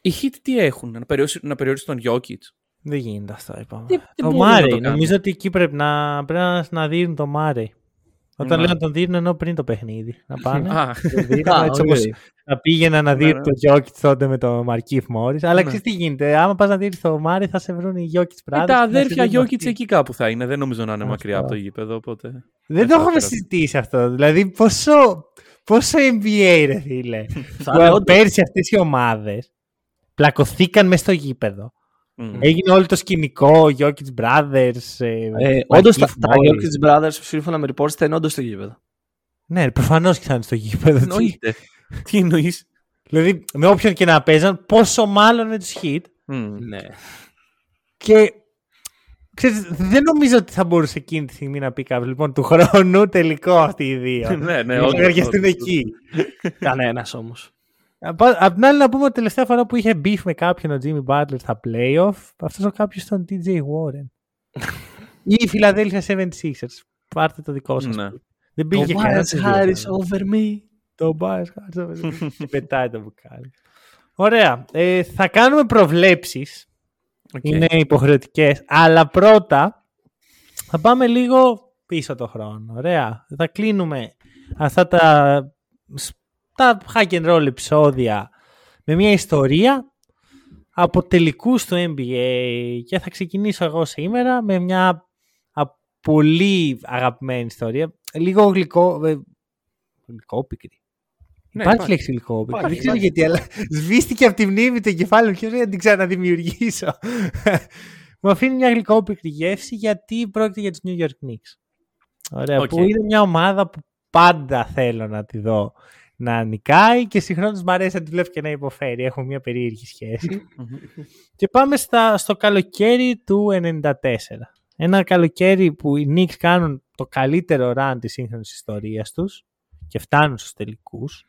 Οι Heat τι έχουν, να περιορίσουν, να περιορίσουν τον Jokic; Δεν γίνεται αυτό, είπαμε. Δεν- δεν το μπορούν να Μάρεϊ. το κάνουν; Νομίζω ότι εκεί πρέπει να, πρέπει να, να δίνουν το Μάρεϊ. Όταν Ναι. λέω να τον δίνουν ενώ πριν το παιχνίδι. Να πάνε. Α, τον δίνουν, Α, έτσι οκ. όπως να πήγαινα να δει Ναι, το ναι. Jokic τότε με το Μαρκίφ Μόρι. Αλλά Ναι. ξέρεις τι γίνεται. Άμα πας να δεις το Μάρι, θα σε βρουν οι Jokic ε, Brothers. τα και θα σε αδέρφια δίνουν Jokic αυτοί. εκεί κάπου θα είναι. Δεν νομίζω να είναι Αυτό. μακριά από το γήπεδο. Οπότε... Δεν το θα έχουμε πέρα. συζητήσει αυτό. Δηλαδή, πόσο, πόσο NBA, ρε φίλε. Θα Που είναι όντως. Πέρσι αυτές οι ομάδες πλακωθήκαν μέσα στο γήπεδο. Μμ. Έγινε όλο το σκηνικό, Jokic Brothers. Ε, Ε, Markieff όντως τα, τα Morris. Jokic Brothers, σύμφωνα με reports, θα είναι όντως στο γήπεδο. Ναι, προφανώς και θα είναι στο γήπεδο. Τι- Εννοείται. Τι εννοείς; Δηλαδή, με όποιον και να παίζαν, πόσο μάλλον με τους hit. Ναι. Και ξέρεις, δεν νομίζω ότι θα μπορούσε εκείνη τη στιγμή να πει κάποιος. Λοιπόν, του χρόνου τελικό αυτοί οι δύο. ναι, ναι, Θα όντως, εργαστούν όντως. εκεί. Κανένας όμως. Απ' απ' την άλλη, να πούμε ότι τελευταία φορά που είχε beef με κάποιον ο Jimmy Butler στα playoff, αυτός ο κάποιος ήταν ο TJ Warren. Ή η Philadelphia 76ers. Πάρτε το δικό σας. Ναι. Δεν πήγε Το κανένα. Bias Harris over me. Το Bias Harris. Και πετάει το μπουκάλι. Ωραία. Ε, θα κάνουμε προβλέψεις. Οκ. Είναι υποχρεωτικές. Αλλά πρώτα θα πάμε λίγο πίσω το χρόνο. Ωραία. Θα κλείνουμε αυτά τα, τα hack and roll επεισόδια με μια ιστορία από τελικούς του NBA και θα ξεκινήσω εγώ σήμερα με μια α, πολύ αγαπημένη ιστορία. Λίγο γλυκό, ε, γλυκόπικρη. Ναι, υπάρχει, υπάρχει. λέξη γλυκόπικρη. Υπάρχει, Δεν ξέρω υπάρχει. γιατί, αλλά σβήστηκε από τη μνήμη το κεφάλι μου και δεν την ξαναδημιουργήσω; μου αφήνει μια γλυκόπικρη γεύση γιατί πρόκειται για τους New York Knicks. Ωραία, Οκ. που είναι μια ομάδα που πάντα θέλω να τη δω να νικάει και συγχρόνως μου αρέσει να τη βλέπω και να υποφέρει. Έχω μια περίεργη σχέση. και πάμε στα, στο καλοκαίρι του 94. Ένα καλοκαίρι που οι Knicks κάνουν το καλύτερο run της σύγχρονης ιστορίας τους και φτάνουν στους τελικούς.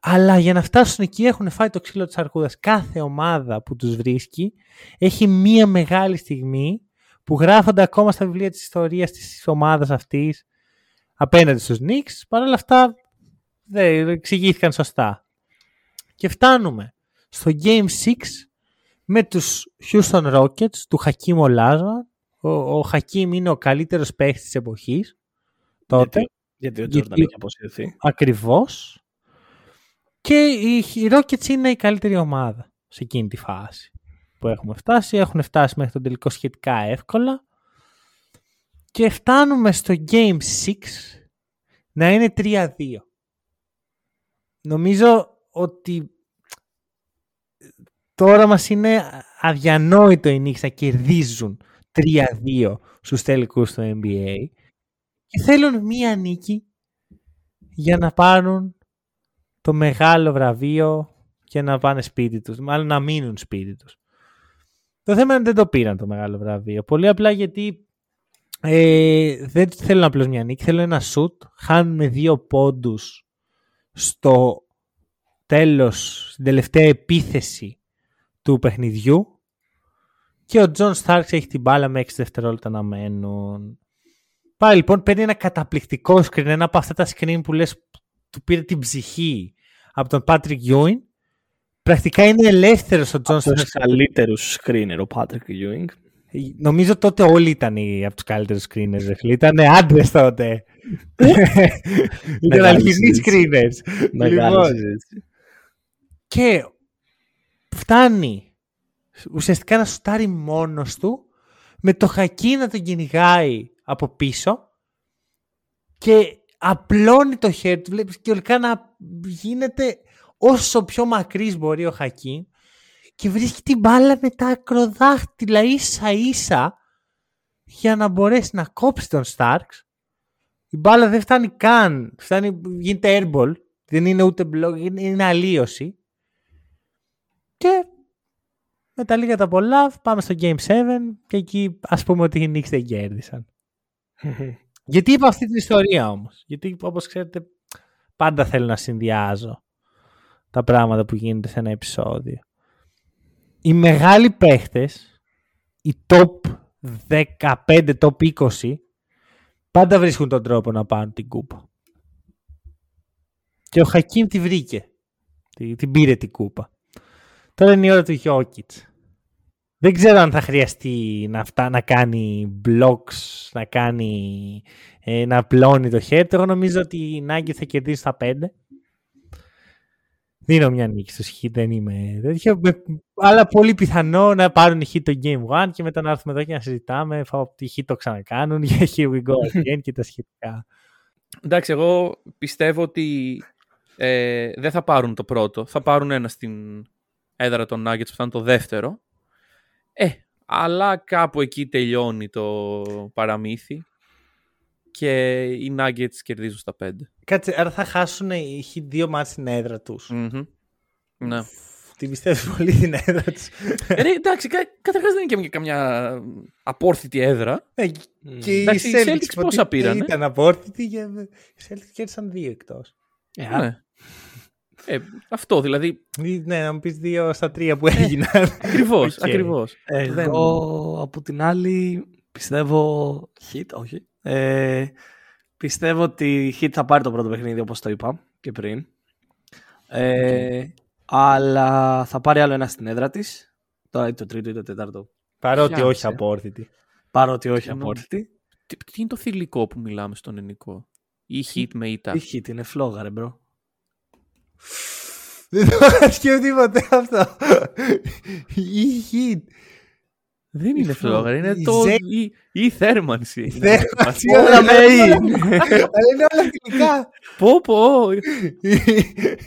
Αλλά για να φτάσουν εκεί έχουν φάει το ξύλο της αρκούδας. Κάθε ομάδα που τους βρίσκει έχει μία μεγάλη στιγμή που γράφονται ακόμα στα βιβλία της ιστορίας της ομάδας αυτής απέναντι στους Knicks. Παρ' όλα αυτά δεν εξηγήθηκαν σωστά. Και φτάνουμε στο Game 6 με τους Houston Rockets του Hakim Olajuwon. Ο, ο Hakim είναι ο καλύτερος παίχτης της εποχής τότε. Γιατί ο Γιατί- Τζόρνταν έχει αποσυρθεί. Ακριβώς. Και οι, οι Rockets είναι η καλύτερη ομάδα σε εκείνη τη φάση που έχουμε φτάσει. Έχουν φτάσει μέχρι τον τελικό σχετικά εύκολα. Και φτάνουμε στο Game 6 να είναι 3-2. Νομίζω ότι τώρα μας είναι αδιανόητο οι Knicks να κερδίζουν 3-2 στους τελικούς του NBA και θέλουν μία νίκη για να πάρουν το μεγάλο βραβείο και να πάνε σπίτι τους, μάλλον να μείνουν σπίτι τους. Το θέμα είναι ότι δεν το πήραν το μεγάλο βραβείο. Πολύ απλά γιατί ε, δεν θέλουν απλώς μια νίκη, θέλουν ένα σουτ, χάνουν με δύο πόντους στο τέλος, στην τελευταία επίθεση του παιχνιδιού και ο Τζον Στάρξ έχει την μπάλα με 6 δευτερόλεπτα να μένουν. Πάει λοιπόν, παίρνει ένα καταπληκτικό screen, ένα από αυτά τα screen που λες του πήρε την ψυχή από τον Patrick Ewing. Πρακτικά είναι ελεύθερος ο Τζον Από τους Στάρξ. καλύτερους screener ο Patrick Ewing. Νομίζω τότε όλοι ήταν οι, από τους καλύτερους screeners. ρε φίλε. Ήταν άντρες τότε. ήταν Μεγάλη αληθινοί συζήτηση. screeners. Μεγάλη Λοιπόν, συζήτηση. Και φτάνει ουσιαστικά να σουτάρει μόνος του με το χακί να τον κυνηγάει από πίσω και απλώνει το χέρι του. Βλέπεις και ολικά να γίνεται όσο πιο μακρύς μπορεί ο Χακί και βρίσκει την μπάλα με τα ακροδάχτυλα ίσα ίσα για να μπορέσει να κόψει τον Στάρξ. Η μπάλα δεν φτάνει καν. Φτάνει, γίνεται airball. Δεν είναι ούτε μπλοκ, είναι, είναι αλλίωση. Και με τα λίγα τα πολλά πάμε στο Game 7 και εκεί ας πούμε ότι οι Knicks δεν κέρδισαν. Γιατί είπα αυτή την ιστορία όμως; Γιατί όπως ξέρετε πάντα θέλω να συνδυάζω τα πράγματα που γίνονται σε ένα επεισόδιο. Οι μεγάλοι παίχτες, οι top 15, top 20, πάντα βρίσκουν τον τρόπο να πάρουν την κούπα. Και ο Χακίμ τη βρήκε. Τη- Την πήρε την κούπα. Τώρα είναι η ώρα του Γιώκητς. Δεν ξέρω αν θα χρειαστεί να, φτά, να κάνει blocks, να κάνει ε, να πλώνει το χέρι του. Εγώ νομίζω ότι η Νάγκη θα κερδίσει στα 5. Δίνω μια νίκη στους Χ, δεν είμαι τέτοιο. Με- Αλλά πολύ πιθανό να πάρουν οι Χ το Game 1 και μετά να έρθουμε εδώ και να συζητάμε ότι οι Χ το ξανακάνουν για Here we go again και τα σχετικά. Εντάξει, εγώ πιστεύω ότι ε, δεν θα πάρουν το πρώτο. Θα πάρουν ένα στην έδρα των Nuggets που θα είναι το δεύτερο. Ε, αλλά κάπου εκεί τελειώνει το παραμύθι. Και οι Nuggets κερδίζουν στα 5. Κάτσε, άρα θα χάσουν οι Heat δύο μάτς στην έδρα τους. Μμμ. Ναι. Την πιστεύω πολύ την έδρα τους. Ε, ρε, εντάξει, κα, καταρχάς δεν είναι και καμιά απόρθητη έδρα. Ε, και οι Εντάξει, οι Celtics, Celtics πόσα υποτίθεται πήρανε; Ήταν απόρθητοι και οι Celtics κέρδισαν δύο εκτός. Ε, α, Ναι. Ε, αυτό δηλαδή. Ή, Ναι, να μου πεις δύο στα τρία που έγιναν. Ακριβώς, Οκ. ακριβώς. Εγώ από την άλλη πιστεύω. Heat, όχι. Ε, πιστεύω ότι η Heat θα πάρει το πρώτο παιχνίδι όπως το είπα και πριν. Ε, Αλλά θα πάρει άλλο ένα στην έδρα της. Τώρα ή το τρίτο ή το τέταρτο. Παρότι Φτιάξε. όχι απόρθητη. Παρότι όχι Συγγνώμη. απόρριτη. Τι, τι είναι το θηλυκό που μιλάμε στον ελληνικό; Ή hit με ήττα. Η Hit είναι φλόγα, ρε μπρο. Δεν το είχα σκεφτεί ποτέ αυτό. Η hit. Δεν είναι Η φλόγα, είναι η το. ζέ- η, η θέρμανση. Η θέρμανση, Όλα όλα με με «η». Αλλά είναι όλα φιλικά. Πω, πω. Η-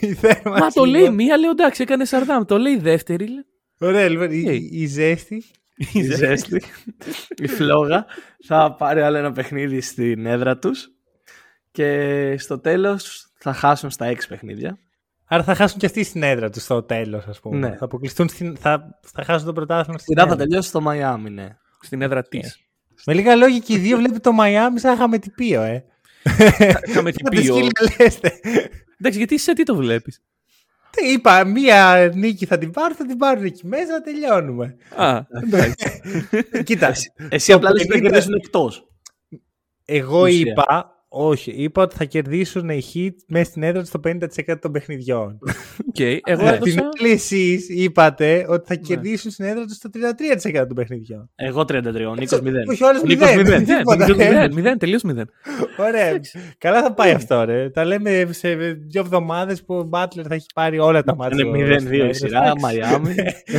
Η θέρμανση. Μα το λέει λοιπόν. μία, λέω εντάξει, έκανε σαρδάμ. Το λέει η δεύτερη. λέει, Ωραία, λοιπόν. η- Τι; η- Η ζέστη. η ζέστη, η φλόγα, θα πάρει άλλο ένα παιχνίδι στην έδρα τους και στο τέλος θα χάσουν στα έξι παιχνίδια. Άρα θα χάσουν και αυτοί στην έδρα τους στο τέλος, ας πούμε. Ναι. Θα αποκλειστούν στην. Θα, θα χάσουν το πρωτάθλημα στην Σειρά θα έδρα. τελειώσει στο Μαϊάμι, ναι. Στην έδρα της. Με λίγα λόγια και οι δύο βλέπει το Μαϊάμι σαν χαμετυπίο, ε. Είχαμε Θα τη τυπίο. σκυλιαλέστε. Εντάξει, γιατί σε τι το βλέπεις; Τι είπα, μία νίκη θα την πάρουν, θα την πάρουν εκεί μέσα, τελειώνουμε. Α, εντάξει. Κοίτα, Εσύ απλά λες ότι θα 50 κερδίσουν εκτός. εγώ Ουσία. είπα, όχι, είπα ότι θα κερδίσουν οι Heat μέσα στην έδρα τους στο 50% των παιχνιδιών. Οκ, εγώ Από την έδωσα. άλλη εσείς είπατε ότι θα κερδίσουν στην έδρα τους στο 33% των παιχνιδιών. Εγώ 33, ο Νίκος 0. Όχι, όλες Ο Νίκος μηδέν. 0. Μηδέν, τίποτα, μηδέν, ε; μηδέν, μηδέν, τελείως μηδέν. Ωραία. Καλά θα πάει αυτό, ρε. Τα λέμε σε δύο εβδομάδες που ο Μπάτλερ θα έχει πάρει όλα τα μάτια. Είναι 0-2 η σειρά, Μαϊάμι.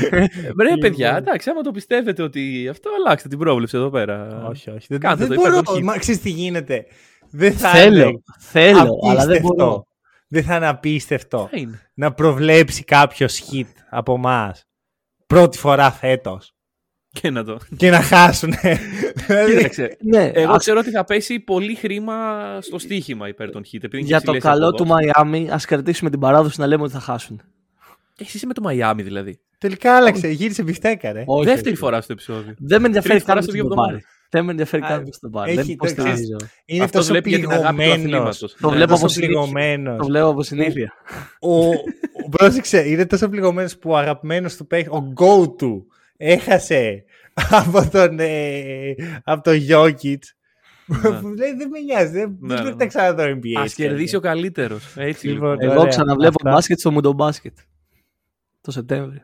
Ρε παιδιά, εντάξει, άμα το πιστεύετε ότι αυτό αλλάξτε την πρόβλεψη εδώ πέρα. Όχι, όχι. Δεν, Κάντε δεν το, μπορώ. υπάρχει Μα ξέρεις τι γίνεται. Δεν θα Θέλω, είναι θέλω, αλλά δεν απίστευτο. μπορώ. Δεν θα είναι απίστευτο Θα είναι. να προβλέψει κάποιος hit από εμάς πρώτη φορά φέτος Και να το. και να χάσουν. δηλαδή, Κοίταξε, Ναι, εγώ ας- ξέρω ότι θα πέσει πολύ χρήμα στο στοίχημα υπέρ των hit. επειδή είναι για και το ψηλές καλό αποδόσεις. του Μαϊάμι, ας κρατήσουμε την παράδοση να λέμε ότι θα χάσουν. Εσύ είσαι με το Μαϊάμι δηλαδή. τελικά άλλαξε. Γύρισε μπιφτέκα, ρε. Όχι, Δεύτερη όχι. φορά στο επεισόδιο. Δεν με ενδιαφέρει Τρίτη φορά καν σε ποιος δύο το πάρει. Εβδομάδες. Δεν με ενδιαφέρει Α, καν ποιος το πάρει. έχει- Δεν το υποστηρίζω. Είναι Αυτός τόσο βλέπει για την αγάπη του πληγωμένο. αθλήματος. Το Ναι. βλέπω τόσο από συνήθεια. πληγωμένο. Το βλέπω από συνήθεια. ο, ο, πρόσεξε, είναι τόσο πληγωμένο που ο αγαπημένος του παίκτη, ο go του, έχασε από τον, ε, από τον Jokic. Ναι. Που λέει δεν με νοιάζει, δεν Ναι, δεν ναι, πρέπει να ξαναδώ NBA. Α έτσι. κερδίσει ο καλύτερος. Έτσι Λοιπόν, λοιπόν. Εγώ Ωραία. ξαναβλέπω Αυτά. μπάσκετ στο Μουντομπάσκετ. Το Σεπτέμβριο.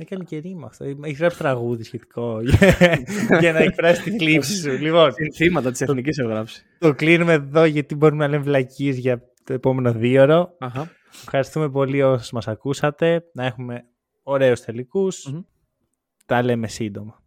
Έκανε και ρήμα αυτό. Έχεις γράψει τραγούδι σχετικό για, για να εκφράσεις τη θλίψη σου. Λοιπόν, Συνθήματα της εθνικής έχω γράψει. το κλείνουμε εδώ γιατί μπορούμε να λέμε βλακίες για το επόμενο δύο ώρο. Αχα. Ευχαριστούμε πολύ όσους μας ακούσατε. Να έχουμε ωραίους τελικούς. Μμμ. Τα λέμε σύντομα.